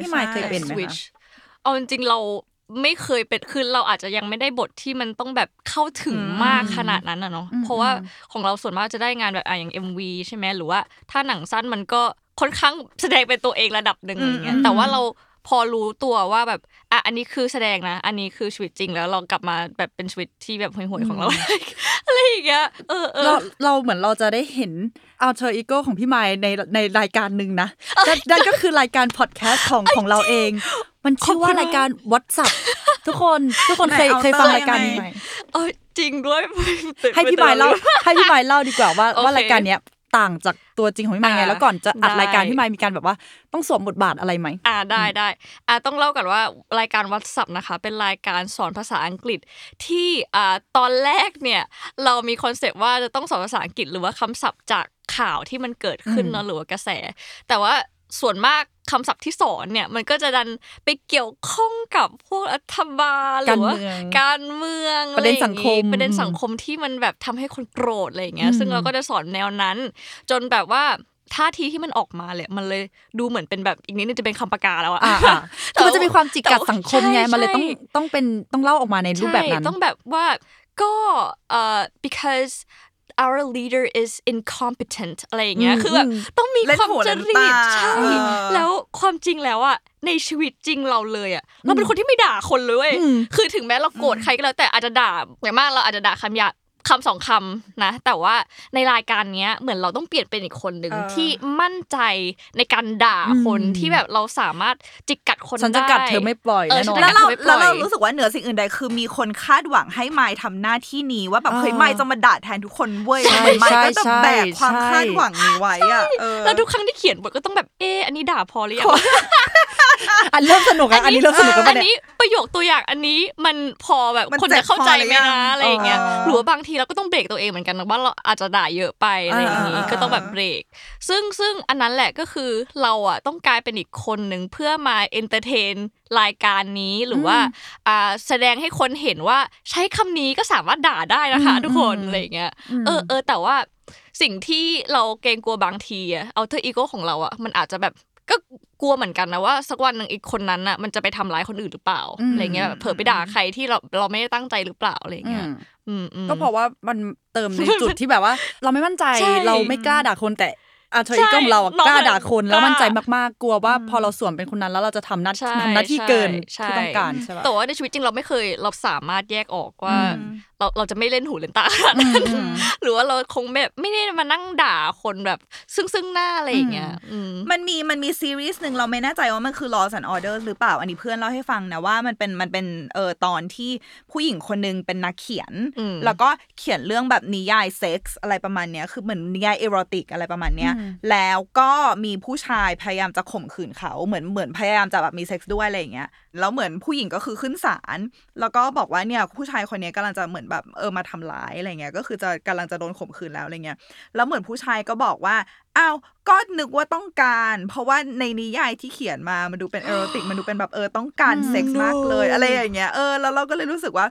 พี่มายเคยเป็นไหมสวิตคะชเอาจริงๆเราไม่เคยเป็นคือเราอาจจะยังไม่ได้บทที่มันต้องแบบเข้าถึงมากขนาดนั้นอะเนาะอืมเพราะว่าอืมของเราส่วนมากจะได้งานแบบอะอย่าง MV ใช่ไหมหรือว่าถ้าหนังสั้นมันก็ค่อนข้างแสดงเป็นตัวเองระดับหนึ่งอะไรเงี้ยอืมแต่ว่าเรา พอรู้ตัวว่าแบบอะอันนี้คือแสดงนะ อันนี้คือชีวิตจริงแล้วเรากลับมาแบบเป็นชีวิตที่แบบห่วยๆของเราอะไรอย่างเงี้ยเออเอเราอเราเหมือนเราจะได้เห็น alter ego ของพี่ไมค์ในในรายการหนึ่งนะนั่นนั่นก็คือรายการพอดแคสต์ของของเราเอง มันชื่อว่ารายการวัดสับทุกคนทุกคนเคยไหนเอาเคยฟังเตอร์รายการยังไงนี้ไหมเออจริงด้วยให้พี่ไมค์เล่าให้พี่ไมค์เล่าดีกว่าว่าโอเคว่ารายการเนี้ย ต่างจากตัวจริงของพี่ไมค์ไงอ่าแล้วก่อนจะอัดได้รายการพี่ไมค์มีการแบบว่าต้องสวมบทบาทอะไรไหมอ่าได้ได้อ่าต้องเล่ากันว่ารายการวัดสับนะคะ เป็นรายการสอนภาษาอังกฤษที่อ่าตอนแรกเนี่ยเรามีคอนเซปต์ว่าจะต้องสอนภาษาอังกฤษหรือว่าคำศัพท์จากข่าวที่มันเกิดขึ้นอืมเนาะหรือว่ากระแส แต่ว่า ส่วนมากคำศัพท์ที่สอนเนี่ยมันก็จะดันไปเกี่ยวข้องกับพวกรัฐบาลหรือว่าการเมืองการเมืองประเด็นสังคมอไอย่างงี้ประเด็นสังคมที่มันแบบทำให้คนโกรธอะไรอย่างเงี้ยอืมซึ่งเราก็จะสอนแนวนั้น จนแบบว่าท่าทีที่มันออกมาเลยมันเลยดูเหมือนเป็นแบบอีกนิดนึงจะเป็นคำประกาแล้วอะอ่าอ่าคือมันจะมีความจิกกัดสังคมไงใช่มันเลยต้องใช่ต้องเป็นต้องเล่าออกมาในรูปแบบนั้นใช่ต้องแบบว่าก็เอ่อ because our leader is incompetent อะไรอย่างเงี้ยอืมคือแบบอืมต้องมีเล่นความหัวจเล่นริตาตใช่เออแล้วความจริงแล้วอะในชีวิตจริงเราเลยอะเราเป็นคนที่ไม่ด่าคนเลยเว้ยอืมคือถึงแม้เราโกรธใครก็แล้วแต่อาจจะด่าอย่างมากเราอาจจะด่าคำหยาบ คำสองคำนะ แต่ว่าในรายการเนี้ยเหมือนเราต้องเปลี่ยนเป็นอีกคนหนึ่งเออที่มั่นใจในการด่าคนอืมที่แบบเราสามารถจิกกัดคนฉันจะได้กัดเธอไม่ปล่อยเออแน่นอนฉันแล้วเราไม่ปล่อยแล้วเรารู้สึกว่าเหนือสิ่งอื่นใดคือมีคนคาดหวังให้ไมค์ทำหน้าที่นี้ว่าแบบอ่าเฮ้ยไมค์จะมาด่าแทนทุกคนเว้ยใช่ไมค์ก็จะใช่แบกความใช่คาดหวังนี้ไว้อะเออแล้วทุกครั้งที่เขียนบทก็ต้องแบบเอออันนี้ด่าพอหรือยังอันเริ่มสนุกอะอันนี้เริ่มสนุกกันอัปะนเนี่ยนี้ประโยคตัวอย่างอันนี้มันพอแบบมันคนจะเข้าใจไหมเจ็บคอหรือยันะงอะไรอย่างเงี้ยเออหรือว่าบางทีเราก็ต้องเบรกตัวเองเหมือนกันนะว่าเราอาจจะด่าเยอะไปอะไรอย่างงี้อ่าก็ต้องแบบเบรก ซึ่งซึ่งอันนั้นแหละก็คือเราอะต้องกลายเป็นอีกคนหนึ่งเพื่อมา entertain รายการนี้หรือว่าอ่าแสดงให้คนเห็นว่าใช้คำนี้ก็สามารถด่าได้นะคะ ทุกคนอะไรอย่างเงี้ยเออเออแต่ว่าสิ่งที่เราเกรงกลัวบางทีอะ alter ego ของเราอะมันอาจจะแบบก็กลัวเหมือนกันนะว่าสักวันหนึ่งอีกคนนั้นอะมันจะไปทำร้ายคนอื่นหรือเปล่าอืมอะไรเงี้ยแบบเผลอไปด่าใครที่เราเราไม่ได้ตั้งใจหรือเปล่าอะไรอืเงี้ยมอืมอืม ก็เพราะว่ามันเติมในจุดที่แบบว่า เราไม่มั่นใจใช่เราไม่กล้าด่าคนแต่อาเธอใช่อีกของเราอะน้องกล้าอะด่าคนกล้าแล้วมั่นใจมากๆกลัวว่าพอเราสวมเป็นคนนั้นแล้วเราจะทำหน้าใช่ทำหน้าที่เกินใช่ที่ต้องการใช่ปะแต่ว่าในชีวิตจริงเราไม่เคยเราสามารถแยกออกว่าอืมเราเราจะไม่เล่นหูเล่นตาขนาดนั้นหรือว่าเราคงแบบไม่ได้มานั่งด่าคนแบบ ซึ่งซึ่งหน้าอะไรอย่างเงี้ยอืมมันมีมันมีซีรีส์หนึ่งเราไม่แน่ใจว่ามันคือ Laws and Orders หรือเปล่า อันนี้เพื่อนเล่าให้ฟังนะว่ามันเป็นมันเป็นเออตอนที่ผู้หญิงคนนึงเป็นนักเขียนอืมแล้วก็เขียนเรื่องแบบนิยายเซ็กส์อะไรประมาณเนี้ยคือเหมือนนิยาย erotic อะไรประมาณเนี้ยแล้วก็มีผู้ชายพยายามจะข่มขืนเขาเหมือนเหมือนพยายามจะแบบมีเซ็กส์ด้วยอะไรอย่างเงี้ยแล้วเหมือนผู้หญิงก็คือขึ้นศาลแล้วก็บอกว่าเนี่ยผู้ชายคนนี้กำลังจะเหมือนแบบเออมาทำร้ายอะไรเงี้ยก็คือจะกำลังจะโดนข่มขืนแล้วอะไรเงี้ยแล้วเหมือนผู้ชายก็บอกว่าอ้าวก็นึกว่าต้องการ เพราะว่าในนิยายที่เขียนมามันดูเป็น erotic มันดูเป็นแบบเออต้องการเซ็กส์มากเลยอะไรอย่างเงี้ยเออแล้วเราก็เลยรู้สึกว่า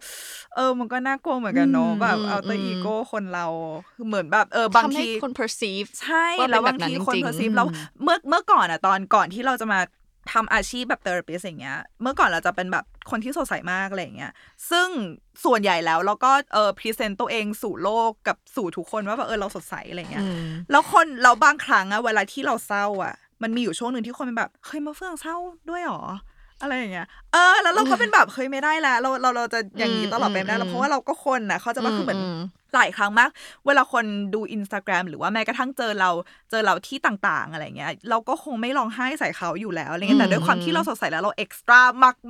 เออมันก็น่ากลัวเหมือนกันเนาะแบบอืมเอาตัวอืมอีโก้คนเราคือเหมือนแบบเออบางทำให้ทีคน perceive ใช่ว่าเป็นแล้วบางแบบนั้นทีคนจริงๆเพอร์ซีฟเราเมื่อเมื่อก่อนอะตอนก่อนที่เราจะมา ทำอาชีพแบบ therapist อย่างเงี้ย เมื่อก่อนเราจะเป็นแบบคนที่สดใสมากอะไรอย่างเงี้ย ซึ่งส่วนใหญ่แล้วเราก็เออ present ตัวเองสู่โลกกับสู่ทุกคนว่าแบบเออเราสดใสอะไรเงี้ยอืมแล้วคนเราบางครั้งอะเวลาที่เราเศร้าอะมันมีอยู่ช่วงหนึ่งที่คนเป็นแบบเฮ้ยมะเฟืองเศร้าด้วยหรอ อะไรอย่างเงี้ย เออ แล้วเราก็เป็นแบบเฮ้ยไม่ได้แล้วเราเราเราจะอย่างนี้ตลอดไปไม่ได้แล้วเพราะว่าเราก็คนนะเขาใจะว่าคือเหมือนอืมหลายครั้งมาก เวลาคนดูอินสตาแกรมหรือว่าแม้กระทั่งเจอเราเจอเราที่ต่างๆ อะไรเงี้ย เราก็คงไม่ร้องไห้ใส่เขาอยู่แล้วอะไรเงี้ยแต่ด้วยความที่เราสดใสแล้วเรา extra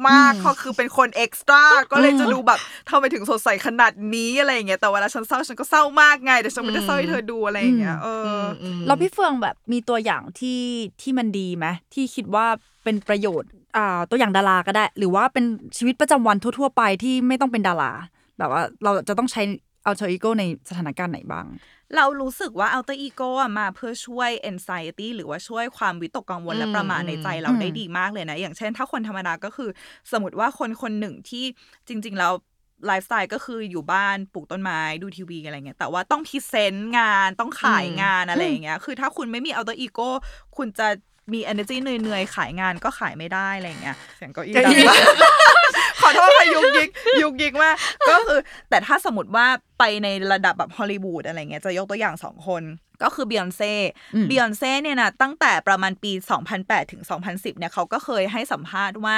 มากๆเขาคือเป็นคน extra ก็เลยจะดูแบบทำไมถึงสดใสขนาดนี้อะไรอย่างเงี้ยแต่เวลาฉันเศร้าฉันก็เศร้ามากไงแต่ฉันไม่ได้เศร้าให้เธอดูอะไรอย่างเงี้ยเอออแล้วพี่เฟืองแบบมีตัวอย่างที่ที่มันดีไหมที่คิดว่าเป็นประโยชน์ อ่าตัวอย่างดาราก็ได้ หรือว่าเป็นชีวิตประจำวันทั่วๆไปที่ไม่ต้องเป็นดาราแบบว่าเราจะต้องใช้ alter ego ในสถานการณ์ไหนบ้าง เรารู้สึกว่า alter ego อะมาเพื่อช่วย anxiety หรือว่าช่วยความวิตกกังวลและอืมประหม่าในใจเราอืมได้ดีมากเลยนะ อย่างเช่น ถ้าคนธรรมดาก็คือ สมมติว่าคนคนหนึ่งที่จริง ๆ แล้วไลฟ์สไตล์ก็คืออยู่บ้านปลูกต้นไม้ดูทีวีอะไรเงี้ยแต่ว่าต้อง present งานต้องขายงานอะไรอย่างเงี้ยคือถ้าคุณไม่มี alter ego คุณจะ มี energy เหนื่อยๆ ขายงานก็ขายไม่ได้อะไรเงี้ยเสียงเก้าอี้ดังมากขอโทษค่ะยุกยิกยุกยิกมากก็คือ แต่ถ้าสมมติว่าไปในระดับแบบฮอลลีวูดอะไรเงี้ยจะยกตัวอย่างสองคน ก็คือบียอนเซ่อืมบียอนเซ่เนี่ยนะตั้งแต่ประมาณปี 2008 ถึง 2010 เนี่ยเขาก็เคยให้สัมภาษณ์ว่า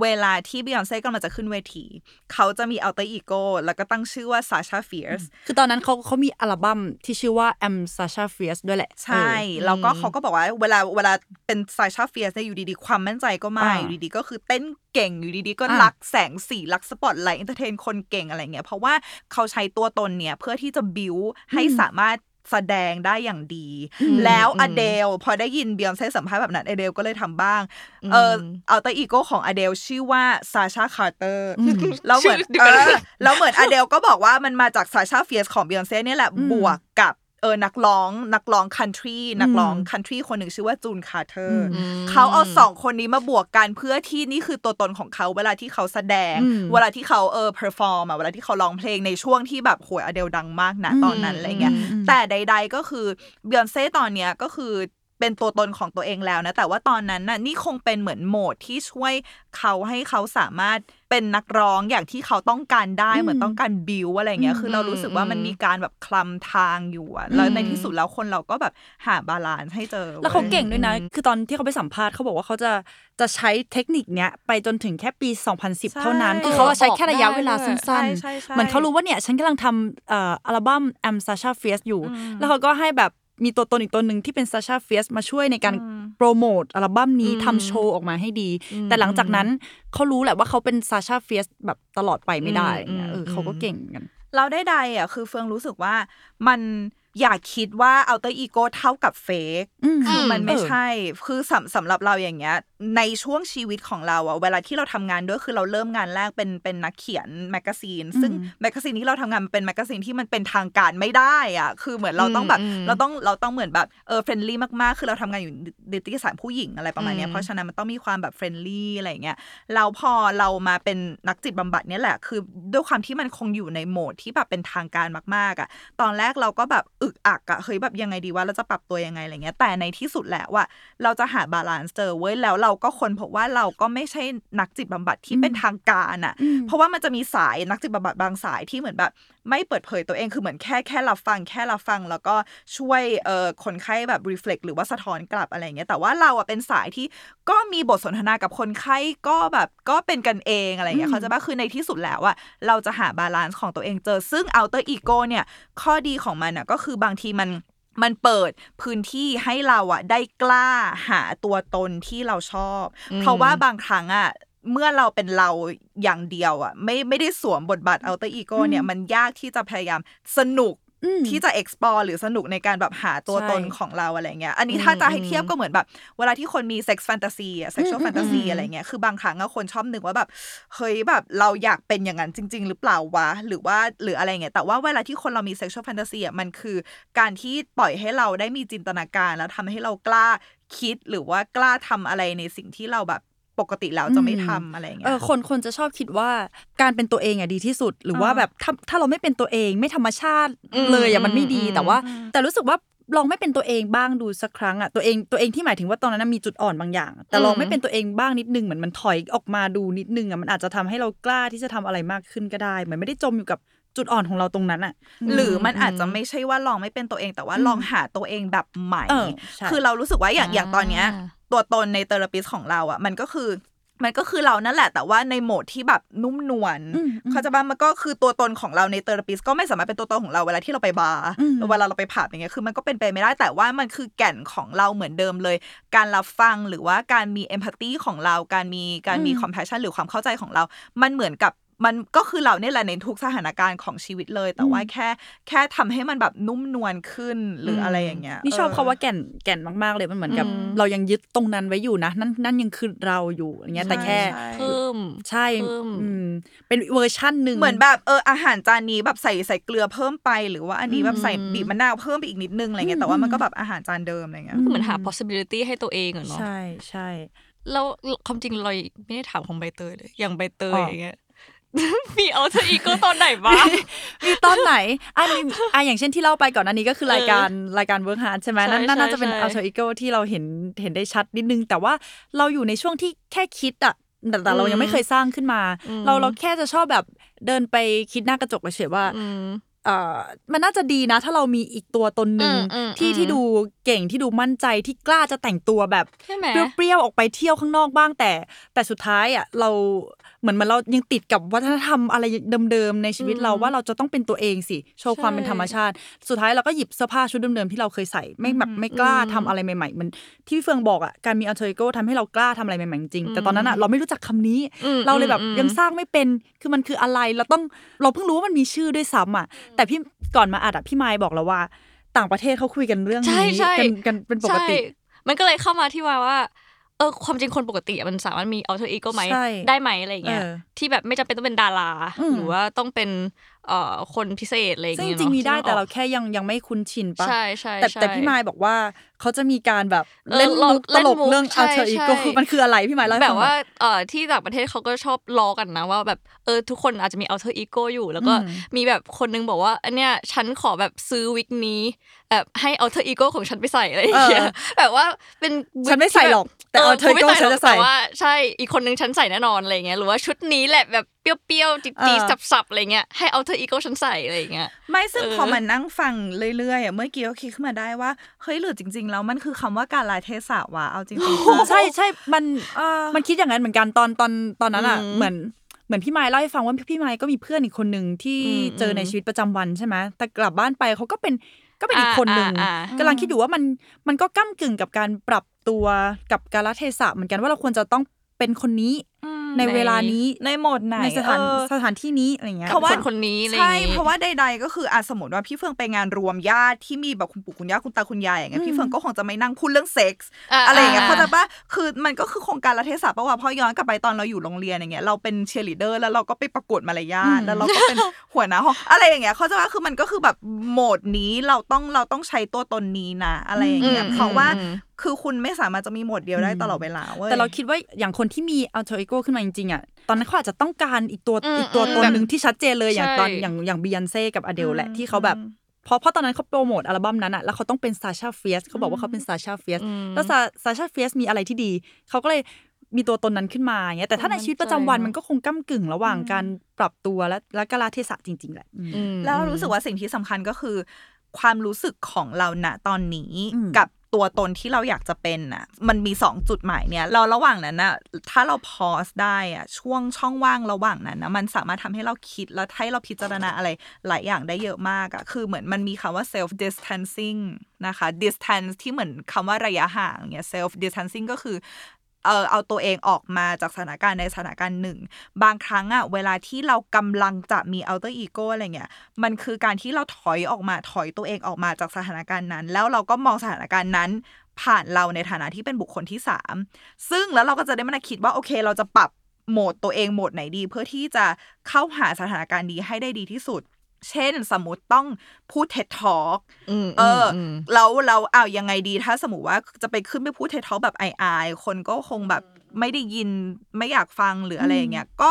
เวลาที่บียอนเซ่กำลังจะขึ้นเวที เขาจะมี alter ego แล้วก็ตั้งชื่อว่า Sasha Fierceคือตอนนั้นเขาเขามีอัลบั้มที่ชื่อว่า I'm Sasha Fierce ด้วยแหละ ใช่ แล้วก็เขาก็บอกว่าเวลาเวลาเป็น Sasha Fierce เนี่ยอยู่ดีๆ ความมั่นใจก็มาอ่าอยู่ดีๆ ก็คือเต้นเก่งอยู่ดีๆ ก็อ่ารักแสงสีรักสปอตไลท์ entertain คนเก่งอะไรเงี้ยเพราะว่าเขาใช้ตัวตนเนี่ยเพื่อที่จะบิวให้สามารถ แสดงได้อย่างดี แล้วอเดลพอได้ยินเบียนเซ่สัมภาษณ์แบบนั้นอเดลก็เลยทำบ้าง เออ alter ego ของอเดลชื่อว่า Sasha Carter แล้วเหมือนชื่อเดียวเอกันอแล้วเหมือนอเดลก็บอกว่ามันมาจาก Sasha Fierce ของเบียนเซ่เนี่ยแหละบวกกับ เออนักร้อง นักร้องคันทรีนักร้องคันทรีคนหนึ่งชื่อว่า June Carter เขาเอาสองคนนี้มาบวกกันเพื่อที่นี่คือตัวตนของเขาเวลาที่เขาแสดงอืมเวลาที่เขาเออ perform อะเวลาที่เขาร้องเพลงในช่วงที่แบบโหยอเดลดังมากนะตอนนั้นอะไรเงี้ยอืมแต่ใด ๆก็คือเบียนเซ่ตอนเนี้ยก็คือ เป็นตัวตนของตัวเองแล้วนะ แต่ว่าตอนนั้นน่ะนี่คงเป็นเหมือนโหมดที่ช่วยเขาให้เขาสามารถเป็นนักร้องอย่างที่เขาต้องการได้เหมือนต้องการบิวอะไรเงี้ยคือเรารู้สึกว่ามันมีการแบบคลำทางอยู่อะแล้วในที่สุดแล้วคนเราก็แบบหา balance ให้เจอ แล้วเขาว้ยเก่งด้วยนะ คือตอนที่เขาไปสัมภาษณ์เขาบอกว่าเขาจะจะใช้เทคนิคเนี้ยไปจนถึงแค่ปี 2010 เท่านั้น คือเขาอะใช้แค่ระยะเวลาสั้นใช่ใช่ใช่ๆเหมือนเขารู้ว่าเนี่ยฉันกำลังทำเอ่ออัลบั้ม I'm Sasha Fierce อยู่ แล้วเขาก็ให้แบบ มีตัวตนอีกตัวหนึ่งที่เป็น Sasha Fierce มาช่วยในการโปรโมทอัลบั้มนี้ทำโชว์ออกมาให้ดี แต่หลังจากนั้นเขารู้แหละว่าเขาเป็น Sasha Fierce แบบตลอดไปไม่ได้เนี่ยเออเขาก็เก่งเหมือนกัน เราได้ใดอะคือเฟืองรู้สึกว่ามัน อยากคิดว่า alter ego เท่ากับ fake อืมคือมันไม่เออใช่ คือสำสำหรับเราอย่างเงี้ย ในช่วงชีวิตของเราอะเวลาที่เราทำงานด้วยคือเราเริ่มงานแรกเป็นเป็นนักเขียน magazine ซึ่งmagazine ที่เราทำงานมันเป็น magazine ที่มันเป็นทางการไม่ได้อะคือเหมือนเราต้องแบบอืมเราต้องเราต้องเหมือนแบบเออ friendly มากๆ คือเราทำงานอยู่นิตยสารผู้หญิงอะไรประมาณเนี้ยอืมเพราะฉะนั้นมันต้องมีความแบบ friendly อะไรอย่างเงี้ยแล้วพอเรามาเป็นนักจิตบำบัดเนี่ยแหละ คือด้วยความที่มันคงอยู่ในโหมดที่แบบเป็นทางการมากๆอะตอนแรกเราก็แบบอึกอักอะเฮ้ยแบบยังไงดีว่าเราจะปรับตัวยังไงอะไรเงี้ยแต่ในที่สุดแล้วว่าเราจะหา balance เจอเว้ยแล้วเราก็ค้นพบว่าเราก็ไม่ใช่นักจิตบำบัดที่เป็นทางการอะเพราะว่ามันจะมีสายนักจิตบำบัดบางสายที่เหมือนแบบ ไม่เปิดเผยตัวเองคือเหมือนแค่แค่รับฟัง แค่รับฟัง แล้วก็ช่วยเอ่อคนไข้แบบ reflect หรือว่าสะท้อนกลับอะไรเงี้ยแต่ว่าเราอะเป็นสายที่ก็มีบทสนทนากับคนไข้ก็แบบก็เป็นกันเองอะไรเงี้ยเข้าใจปะว่าคือในที่สุดแล้วอะเราจะหา balance ของตัวเองเจอซึ่ง alter ego เนี่ยข้อดีของมันอะก็คือบางทีมันมันเปิดพื้นที่ให้เราอะได้กล้าหาตัวตนที่เราชอบ เพราะว่าบางครั้งอะเมื่อเราเป็นเราอย่างเดียวอะไม่ไม่ได้สวมบทบาท outer ego เนี่ยมันยากที่จะพยายามสนุกอืม ที่จะ explore หรือสนุกในการแบบหาตัวใช่ตนของเราอะไรเงี้ย อันนี้ถ้าจะให้เทียบก็เหมือนแบบ เวลาที่คนมี sex fantasy อะ sexual อืม fantasy อืมอะไรเงี้ย คือบางครั้งอะคนชอบนึกว่าแบบ เฮ้ยแบบเราอยากเป็นอย่างนั้นจริง ๆ หรือเปล่าวะ หรือว่าหรืออะไรเงี้ย แต่ว่าเวลาที่คนเรามี sexual fantasy อะมันคือ การที่ปล่อยให้เราได้มีจินตนาการแล้วทำให้เรากล้าคิดหรือว่ากล้าทำอะไรในสิ่งที่เราแบบ ปกติแล้วจะไม่ทำอะไรเงี้เอยอคนคนจะชอบคิดว่าการเป็นตัวเองอะดีที่สุด หรือว่าอ่าแบบถ้าถ้าเราไม่เป็นตัวเองไม่ธรรมชาติเลยอะมันไม่ดีอืมแต่ว่าอืมแต่รู้สึกว่าลองไม่เป็นตัวเองบ้างดูสักครั้งอะตัวเองตัวเองที่หมายถึงว่าตอนนั้นนะมีจุดอ่อนบางอย่าง แต่ลองไม่เป็นตัวเองบ้างนิดนึงเหมือนมันถอยออกมาดูนิดนึงอะมันอาจจะทำให้เรากล้าที่จะทำอะไรมากขึ้นก็ได้เหมือนไม่ได้จมอยู่กับ จุดอ่อนของเราตรงนั้นอะหรือมันอาจจะไม่ใช่ว่าลองไม่เป็นตัวเอง แต่ว่าลองหาตัวเองแบบใหม่เออใช่คือเรารู้สึกว่าอย่างอ่าอย่างตอนเนี้ย ตัวตนใน therapist ของเราอะมันก็คือมันก็คือเรานั่นแหละ แต่ว่าในโหมดที่แบบนุ่มนวลอืมอืมเข้าใจปะว่ามันก็คือตัวตนของเราใน therapist ก็ไม่สามารถเป็นตัวตนของเราเวลาที่เราไปบาร์อืมหรือเวลาเราไปผับอย่างเงี้ยคือมันก็เป็นไปไม่ได้แต่ว่ามันคือแก่นของเราเหมือนเดิมเลย การรับฟังหรือว่าการมี empathy ของเรา การมีการมีอืม compassion หรือความเข้าใจของเรา มันเหมือนกับ มันก็คือเราเนี่ยแหละในทุกสถานการณ์ของชีวิตเลย แต่ว่าแค่แค่ทำให้มันแบบนุ่มนวลขึ้นหรืออะไรอย่างเงี้ย นี่ชอบเออคำว่าแก่นแก่นมากๆเลยมันเหมือนกับอืมเรายังยึดตรงนั้นไว้อยู่นะ นั่นนั่นยังคือเราอยู่อย่างเงี้ยแต่แค่ใช่เพิ่มใช่เพิ่มอืมเป็นเวอร์ชั่นหนึ่งเหมือนแบบเอออาหารจานนี้แบบใส่ใส่เกลือเพิ่มไป หรือว่าอันนี้แบบใส่อืมบีบมะนาวเพิ่มไปอีกนิดนึงอะไรเงี้ยแต่ว่ามันก็แบบอาหารจานเดิมอะไรเงี้ยเหมือนหา possibility ให้ตัวเองอะเนาะใช่ใช่แล้วความจริงเราไม่ได้ถามของใบเตยเลยอย่างใบเตยอ๋อออย่างเงี้ย มี alter ego ตอนไหนบ้างมีตอนไหนอะมีอะอย่างเช่นที่เล่าไปก่อนอันนี้ก็คือรายการรายการ work hard ใช่ไหมใช่นั่นนั่นน่าจะเป็นใช่ alter ego ที่เราเห็นเห็นได้ชัดนิดนึง แต่ว่าเราอยู่ในช่วงที่แค่คิดอะแต่แต่เรายังไม่เคยสร้างขึ้นมา เราเราแค่จะชอบแบบเดินไปคิดหน้ากระจกเฉยๆว่าอืมเอ่อมันน่าจะดีนะ ถ้าเรามีอีกตัวตนหนึ่งอืมอืมที่อืมที่ดูเก่งที่ดูมั่นใจที่กล้าจะแต่งตัวแบบใช่ไหมเปรี้ยวๆออกไปเที่ยวข้างนอกบ้างแต่ แต่สุดท้ายอะเรา เหมือนมันเรายังติดกับวัฒนธรรมอะไรเดิมๆในชีวิตเราว่าเราจะต้องเป็นตัวเองสิโชว์ความเป็นธรรมชาติ สุดท้ายเราก็หยิบเสื้อผ้าชุดเดิมๆที่เราเคยใส่ไม่แบบไม่กล้าทำอะไรใหม่ๆมันที่พี่เฟืองบอกอะการมีอัลเทอร์โกทำให้เรากล้าทำอะไรใหม่ๆจริงๆแต่ตอนนั้นอะเราไม่รู้จักคำนี้อืมเราเลยแบบอืมยังสร้างไม่เป็นคือมันคืออะไรเราต้องเราเพิ่งรู้ว่ามันมีชื่อด้วยซ้ำอะแต่พี่ก่อนมาอัดอะพี่ไมค์บอกเราว่า ต่างประเทศเขาคุยกันเรื่องใช่นี้ใช่กันกันเป็นปกติใช่มันก็เลยเข้ามาที่ว่าว่า เออความจริงคนปกติอะมันสามารถมี alter ego ไหมใช่ได้ไหมอะไรอย่างเงี้ยเออที่แบบไม่จำเป็นต้องเป็นดาราอืมหรือว่าต้องเป็นเอ่อคนพิเศษอะไรอย่างซึ่งเงี้ยจริงๆมีได้เนาะแต่เราแค่ยังยังไม่คุ้นชินปะใช่ใช่แต่ใช่แต่พี่ไม้บอกว่าเขาจะมีการแบบเออเล่นเรามุกตเล่นลกมุกเรื่องใช่ alter ego ใช่คือมันคืออะไรพี่ไม้เล่าให้แบฟับงหน่ว่าอยเอ่อที่ต่างประเทศเขาก็ชอบล้อกันนะว่าแบบเออทุกคนอาจจะมี alter ego อยู่ แล้วก็อืมมีแบบคนนึงบอกว่าอันเนี้ยฉันขอแบบซื้อวิกนี้แบบให้ alter ego ของฉันไปใส่อะไรอย่างเงี้ยแบบว่าเป็นวิกฉันไม่ใส่หรอก แต่ที่ alter กูไม่ ego ใส่หรฉัอกนจะใส่แต่ว่าใช่อีกคนนึงฉันใส่แน่นอนอะไรอย่างเงี้ยหรือว่าชุดนี้แหละแบบเปรี้ยวๆจี๊ดเออๆสับๆอะไรเงี้ยให้ alter ego ฉันใส่อะไรอย่างเงี้ยไม่ซึ่งเออพอมันนั่งฟังเรื่อยๆอะเมื่อกี้ก็คิดขึ้นมาได้ว่าเฮ้ยหรือจริง ๆ แล้วมันคือคำว่าการลาเทศะวะเอาจริงๆใช่ใช่มันเออมันคิดอย่างนั้นเหมือนกันตอนตอนตอนนั้นอะอืมเหมือนเหมือนพี่ไม้เล่าให้ฟังว่าพี่ไม้ก็มีเพื่อนอีกคนหนึ่งที่อืมเจอในอืมชีวิตประจำวันใช่ไหมแต่กลับบ้านไปเขาก็เป็นก็เป็นอีกคนหนึ่งอ่าอ่าอ่ากำลังคิดอยู่ว่ามันมันก็ก้ากึ่งกับการปรับตัวกับกาลเทศะเหมือนกันว่าเราควรจะต้องเป็นคนนี้อืม ในเวลานี้ในโหมดไหนในสถานเออสถานที่นี้อะไรเงี้ยเพราะว่าคนคนนี้อะไรอใช่ย่างงี้เพราะว่าใด ๆ ก็คืออาสมมติว่าพี่เฟืองไปงานรวมญาติที่มีแบบคุณปู่คุณย่าคุณตาคุณยายอย่างเงี้ยอืมพี่เฟืองก็คงจะไม่นั่งพูดเรื่องเซ็กส์อ่าอะไรอย่างเงี้ยอ่าเขาใจะปะคือมันก็คือโครงการรัฐเทศะปะวะเพราะย้อนกลับไปตอนเราอยู่โรงเรียนอย่างเงี้ยเราเป็นเชียร์ลีดเดอร์แล้วเราก็ไปประกวดมารยาทแล้วเราก็เป็นหัวหน้าห้องอะไรอย่างเงี้ยเข้าใจปะว่าคือมันก็คือแบบโหมดนี้เราต้องเราต้องใช้ตัวตนนี้นะอะไรอย่างเงี้ยอืมเพราะว่าอืมคือคุณไม่สามารถจะมีโหมดเดียวได้ตลอดเวลาเว้ยแต่เราคิดว่าอย่างคนที่มี alter ego ขึ้นมาจริงๆอะตอนนั้นเขาอาจจะต้องการอีกตัวอืมอีกตัวอืมตนแบบหนึ่งที่ชัดเจนเลยอย่างใช่ตอนอย่างอย่างบียอนเซ่กับอเดลแหละอืมที่เขาแบบอืมเพราะเพราะตอนนั้นเขาโปรโมทอัลบั้มนั้นอะแล้วเขาต้องเป็นซาชาเฟียสเขาบอกว่าเขาเป็นซาชาเฟียสอืมแล้วซาซาชาเฟียสมีอะไรที่ดี เขาก็เลยมีตัวตนนั้นขึ้นมาอย่างเงี้ยแต่ถ้าในชีวิตประจำวันมั่นใจมันก็คงก้ากึ่งระหว่างการปรับตัวและและกาลเทศะจริง ๆ แหละอืมอืมแล้วเรารู้สึกว่าสิ่งที่สำคัญก็คือ ความรู้สึกของเราณตอนนี้อืมกับ ตัวตนที่เราอยากจะเป็นน่ะ มันมีสองจุดหมายเนี่ย เราระหว่างนั้นน่ะ ถ้าเราพอสได้อะช่วงช่องว่างระหว่างนั้นนะมันสามารถทำให้เราคิดแล้วให้เราพิจารณาอะไรหลายอย่างได้เยอะมากอะคือเหมือนมันมีคำว่า self distancing นะคะ distance ที่เหมือนคำว่าระยะห่างเนี่ย self distancing ก็คือ เออเอาตัวเองออกมาจากสถานการณ์ในสถานการณ์หนึ่ง บางครั้งอะเวลาที่เรากำลังจะมี alter ego อะไรเงี้ยมันคือการที่เราถอยออกมาถอยตัวเองออกมาจากสถานการณ์นั้น แล้วเราก็มองสถานการณ์นั้น ผ่านเราในฐานะที่เป็นบุคคลที่สามซึ่งแล้วเราก็จะได้มาคิดว่าโอเค เราจะปรับโหมดตัวเองโหมดไหนดี เพื่อที่จะเข้าหาสถานการณ์นี้ให้ได้ดีที่สุด เช่น สมมติต้องพูดเท็ดทอ k มเอออมแล้วเราเอายังไงดีถ้าสมมติว่าจะไปขึ้นไปพูดเททอแบบไอไอคนก็คงแบบไม่ได้ยินไม่อยากฟังหรืออะไรอย่างเงี้ยก็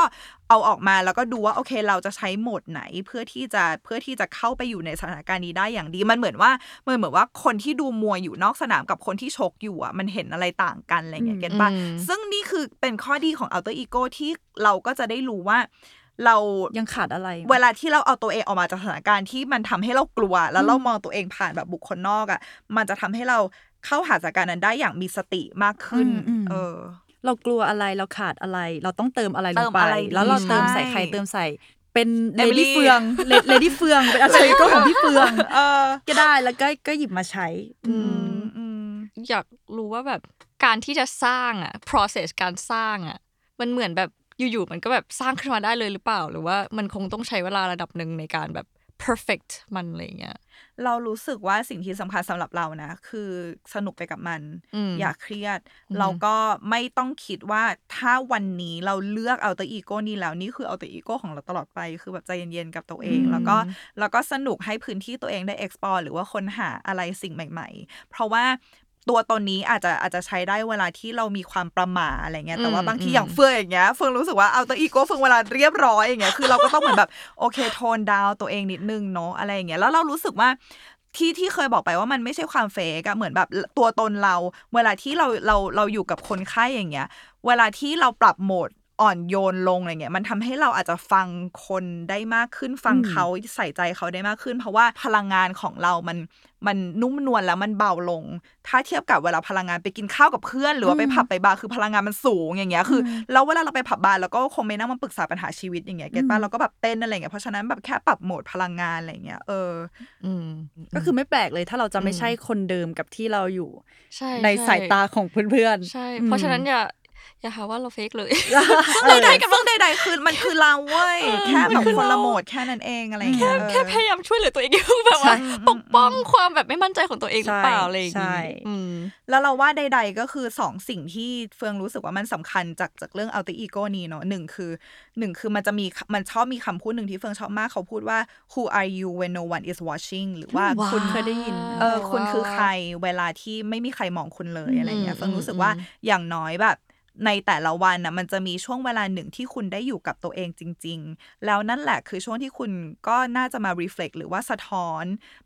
เอาออกมาแล้วก็ดูว่าโอเค เราจะใช้โหมดไหนเพื่อที่จะเพื่อที่จะเข้าไปอยู่ในสถานการณ์นี้ได้อย่างดี มันเหมือนว่ามันเหมือนว่าคนที่ดูมวยอยู่นอกสนามกับคนที่ชกอยู่อะมันเห็นอะไรต่างกันอะไรอย่างเงี้ยเก็ตปะอืมซึ่งนี่คือเป็นข้อดีของ alter ego ที่เราก็จะได้รู้ว่า เรายังขาดอะไร เวลาที่เราเอาตัวเองออกมาจากสถานการณ์ที่มันทำให้เรากลัว แล้วเรามองตัวเองผ่านแบบบุคคลนอกอะ มันจะทำให้เราเข้าหาสถานการณ์นั้นได้อย่างมีสติมากขึ้นอืมอืมเออ เรากลัวอะไรเราขาดอะไร เราต้องเติมอะไรลเติงมไปอะไรแล้วเราดีเติมใส่ใช่ใครเติมใส่เป็นเล Emily ดี้เฟืองเลดี้เฟืองเป็นอัลเทอร์ก็ของพี่เฟืองเออก็ได้แล้วก็ก็หยิบมาใช้อืมอืมอยากรู้ว่าแบบการที่จะสร้างอะ process การสร้างอะ มันเหมือนแบบ อยู่ๆมันก็แบบสร้างขึ้นมาได้เลยหรือเปล่า หรือว่ามันคงต้องใช้เวลาระดับหนึ่งในการแบบ perfect มันอะไรอย่างเงี้ย เรารู้สึกว่าสิ่งที่สำคัญสำหรับเรานะ คือสนุกไปกับมันอืมอย่าเครียดอืมเราก็ไม่ต้องคิดว่าถ้าวันนี้เราเลือกเอาตัวอีโก้นี้แล้วนี่คือเอาตัวอีโก้ของเราตลอดไป คือแบบใจเย็นๆกับตัวเองอืมแล้วก็แล้วก็สนุกให้พื้นที่ตัวเองได้ explore หรือว่าค้นหาอะไรสิ่งใหม่ ๆ เพราะว่า ตัวตนนี้อาจจะอาจจะใช้ได้เวลาที่เรามีความประหมาอะไรเงี้ยแต่ว่าอืมบางทีอืมอย่างเฟื่องอย่างเงี้ยเฟื่องรู้สึกว่าเอาตัวอีโก้เฟื่องเวลาเรียบร้อยอย่างเงี้ยคือเราก็ต้องเหมือนแบบโอเคโทนดาวตัวเองนิดนึงเนาะอะไรอย่างเงี้ยแล้วเรารู้สึกว่าที่ที่เคยบอกไปว่ามันไม่ใช่ความเฟกอะเหมือนแบบตัวตนเรา เวลาที่เราเราเราอยู่กับคนไข้อย่างเงี้ย เวลาที่เราปรับโหมด อ่อนโยนลงอะไรเงี้ยมันทำให้เราอาจจะฟังคนได้มากขึ้นฟังอืมเขาใส่ใจเขาได้มากขึ้น เพราะว่าพลังงานของเรามันมันนุ่มนวลแล้วมันเบาลง ถ้าเทียบกับเวลาพลังงานไปกินข้าวกับเพื่อน หรือว่าไปผับไปบาร์คือพลังงานมันสูงอย่างเงี้ยคืออแล้วเวลาเราไปผับบาร์เราก็คงไม่นั่งมาปรึกษาปัญหาชีวิตอย่างเงี้ยเก็ตป่ะเราก็แบบเต้นอะไรเงี้ยเพราะฉะนั้นแบบแค่ปรับโหมดพลังงานอะไรเงี้ยเอออืมก็คือไม่แปลกเลยถ้าเราจะไม่อืมใช่คนเดิมกับที่เราอยู่ใช่ในช่สายตาของเพื่อนๆใช่อืมเพราะฉะนั้นอย่า อย่าหาว่าเราเฟกเลยใดๆกับเรื่องใดๆคือมันคือเราเว้ยแค่แบบคนละโหมดแค่นั้นเองอะไรอย่างเงี้ยแค่พยายามช่วยเหลือตัวเองอยู่แบบว่าใช่ปกป้องความแบบไม่มั่นใจของตัวเองหรือเปล่าอะไรอย่างใช่งี้อืมแล้วเราว่าใด ๆก็คือสองสิ่งที่เฟืองรู้สึกว่ามันสำคัญจากจากเรื่อง alter ego นี้เนาะหนึ่งคือหนึ่งคือมันจะมีมันชอบมีคำพูดหนึ่งที่เฟืองชอบมากเขาพูดว่า who are you when no one is watching หรือว่าว้าวคุณเคยได้ยินเออว้าวคุณคือใครเวลาที่ไม่มีใครมองคุณเลยอะไรเงี้ยอืมเฟิงรู้สึกว่าอืมอย่างน้อยแบบ ในแต่ละวันนะมันจะมีช่วงเวลาหนึ่งที่คุณได้อยู่กับตัวเองจริง ๆ แล้วนั่นแหละคือช่วงที่คุณก็น่าจะมา reflect หรือว่าสะท้อน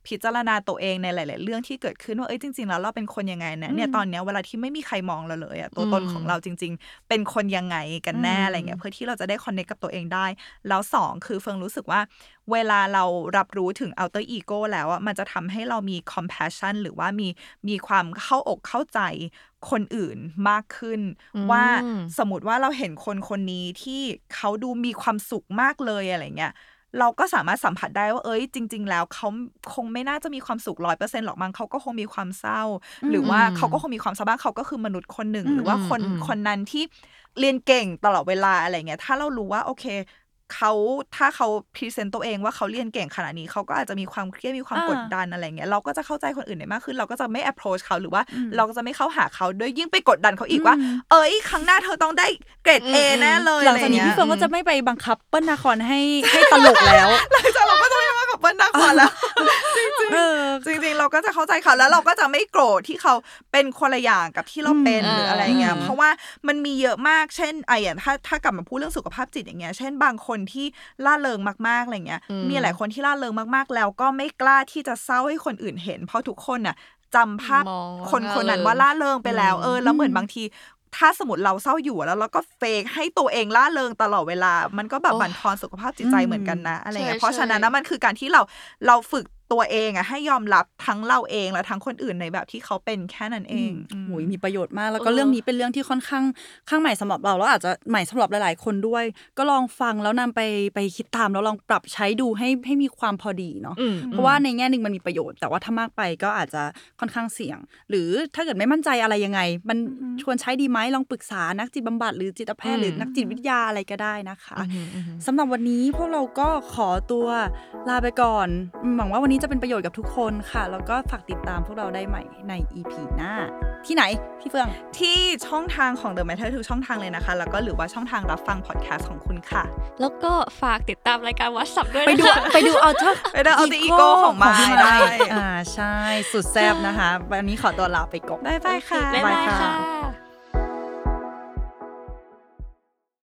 พิจารณาตัวเองในหลาย ๆ เรื่องที่เกิดขึ้นว่าเอ้ยจริง ๆ แล้วเราเป็นคนยังไงนะเนี่ยตอนเนี้ยเวลาที่ไม่มีใครมองเราเลยอะตัวตนของเราจริง ๆ เป็นคนยังไงกันแน่อะไรเงี้ยเพื่อที่เราจะได้ connect กับตัวเองได้ แล้วสองคือเฟิงรู้สึกว่า เวลาเรารับรู้ถึง outer ego แล้วอะมันจะทำให้เรามี compassion หรือว่ามีมีความเข้าอกเข้าใจคนอื่นมากขึ้นอืมว่าสมมติว่าเราเห็นคนคนนี้ที่เขาดูมีความสุขมากเลยอะไรเงี้ยเราก็สามารถสัมผัสได้ว่าเอ้ยจริง ๆ แล้วเขาคงไม่น่าจะมีความสุขร้อยเปอร์เซ็นต์หรอกมั้งเขาก็คงมีความเศร้า หรือว่าเขาก็คงมีความสบายเขาก็คือมนุษย์คนหนึ่งอืมหรือว่าคนอืมคนนั้นที่เรียนเก่งตลอดเวลาอะไรเงี้ยถ้าเรารู้ว่าโอเค เขาถ้าเขาพรีเซนต์ตัวเองว่าเขาเรียนเก่งขนาดนี้เขาก็อาจจะมีความเครียดมีความอ่ากดดันอะไรเงี้ยเราก็จะเข้าใจคนอื่นได้มากขึ้น เราก็จะไม่ approach เขาหรือว่าอืมเราก็จะไม่เข้าหาเขาด้วยยิ่งไปกดดันเขาอีกว่า เอ้ยครั้งหน้าเธอต้องได้เกรด A แน่เลยหลังจากนี้อะไรพี่เงี้ยเฟิร์นก็จะไม่ไปบังคับเปิ้ลนาคอนให้ให้ตลกแล้วหลังจากเราก็จะไม่มากับเปิ้ลนาคอนแล้วเออจริงๆเราก็จะเข้าใจเขาแล้วเราก็จะไม่โกรธที่เขาเป็นคนละอย่างกับที่เราเป็นอืมหรืออะไรเงี้ยอืมเพราะว่ามันมีเยอะมากเช่นไอ้อย่างถ้าถ้ากลับมาพูดเรื่องสุขภาพจิตอย่างเงี้ย เช่นบางคนที่ล่าเริงมากๆอะไรเงี้ยอืมมีหลายคนที่ล่าเริงมากๆ แล้วก็ไม่กล้าที่จะเศร้าให้คนอื่นเห็น เพราะทุกคนน่ะจำภาพมองว่าคนคนนั้นล่าเริงว่าล่าเริงไปแล้วอืมเออ แล้วเหมือนบางที ถ้าสมมติเราเศร้าอยู่แล้วเราก็เฟกให้ตัวเองล่าเริงตลอดเวลา มันก็แบบโอ้บั่นทอนสุขภาพจิตใจอืมเหมือนกันนะอะไรเงี้ยใช่เพราะฉะนั้นใช่นะมันคือการที่เราเราฝึก ตัวเองอะให้ยอมรับทั้งเราเองและทั้งคนอื่นในแบบที่เขาเป็นแค่นั้นเองอืมโหยมีประโยชน์มาก แล้วก็เออเรื่องนี้เป็นเรื่องที่ค่อนข้างข้างใหม่สำหรับเราแล้วอาจจะใหม่สำหรับหลาย ๆ คนด้วย ก็ลองฟังแล้วนำไปไปคิดตามแล้วลองปรับใช้ดูให้ให้มีความพอดีเนาะอืมเพราะว่าในแง่หนึ่งมันมีประโยชน์ แต่ว่าถ้ามากไปก็อาจจะค่อนข้างเสี่ยง หรือถ้าเกิดไม่มั่นใจอะไรยังไง มันชวนใช้ดีไหมลองปรึกษานักจิตบำบัดหรือจิตแพทย์หรือนักจิตวิทยาอะไรก็ได้นะคะอืมอืมอืมสำหรับวันนี้พวกเราก็ขอตัวลาไปก่อนอืมหวังว่าวันนี้จะเป็นประโยชน์กับทุกคนค่ะ แล้วก็ฝากติดตามพวกเราได้ใหม่ใน EP หน้า ที่ไหน พี่เฟือง ที่ช่องทางของ The Matter ทุกช่องทางเลยนะคะ แล้วก็หรือว่าช่องทางรับฟังพอดแคสต์ของคุณค่ะ แล้วก็ฝากติดตามรายการวัดสับด้วยไปนะดูคะไปดูเอาเถอะไปดู Alter Ego ของมายพี่ได้อ่าใช่สุดแซ่บนะคะ วันนี้ขอตัวลาไปก่อนบ๊ายบายค่ะบ๊ายบายบ๊ายบายค่ะค่ะ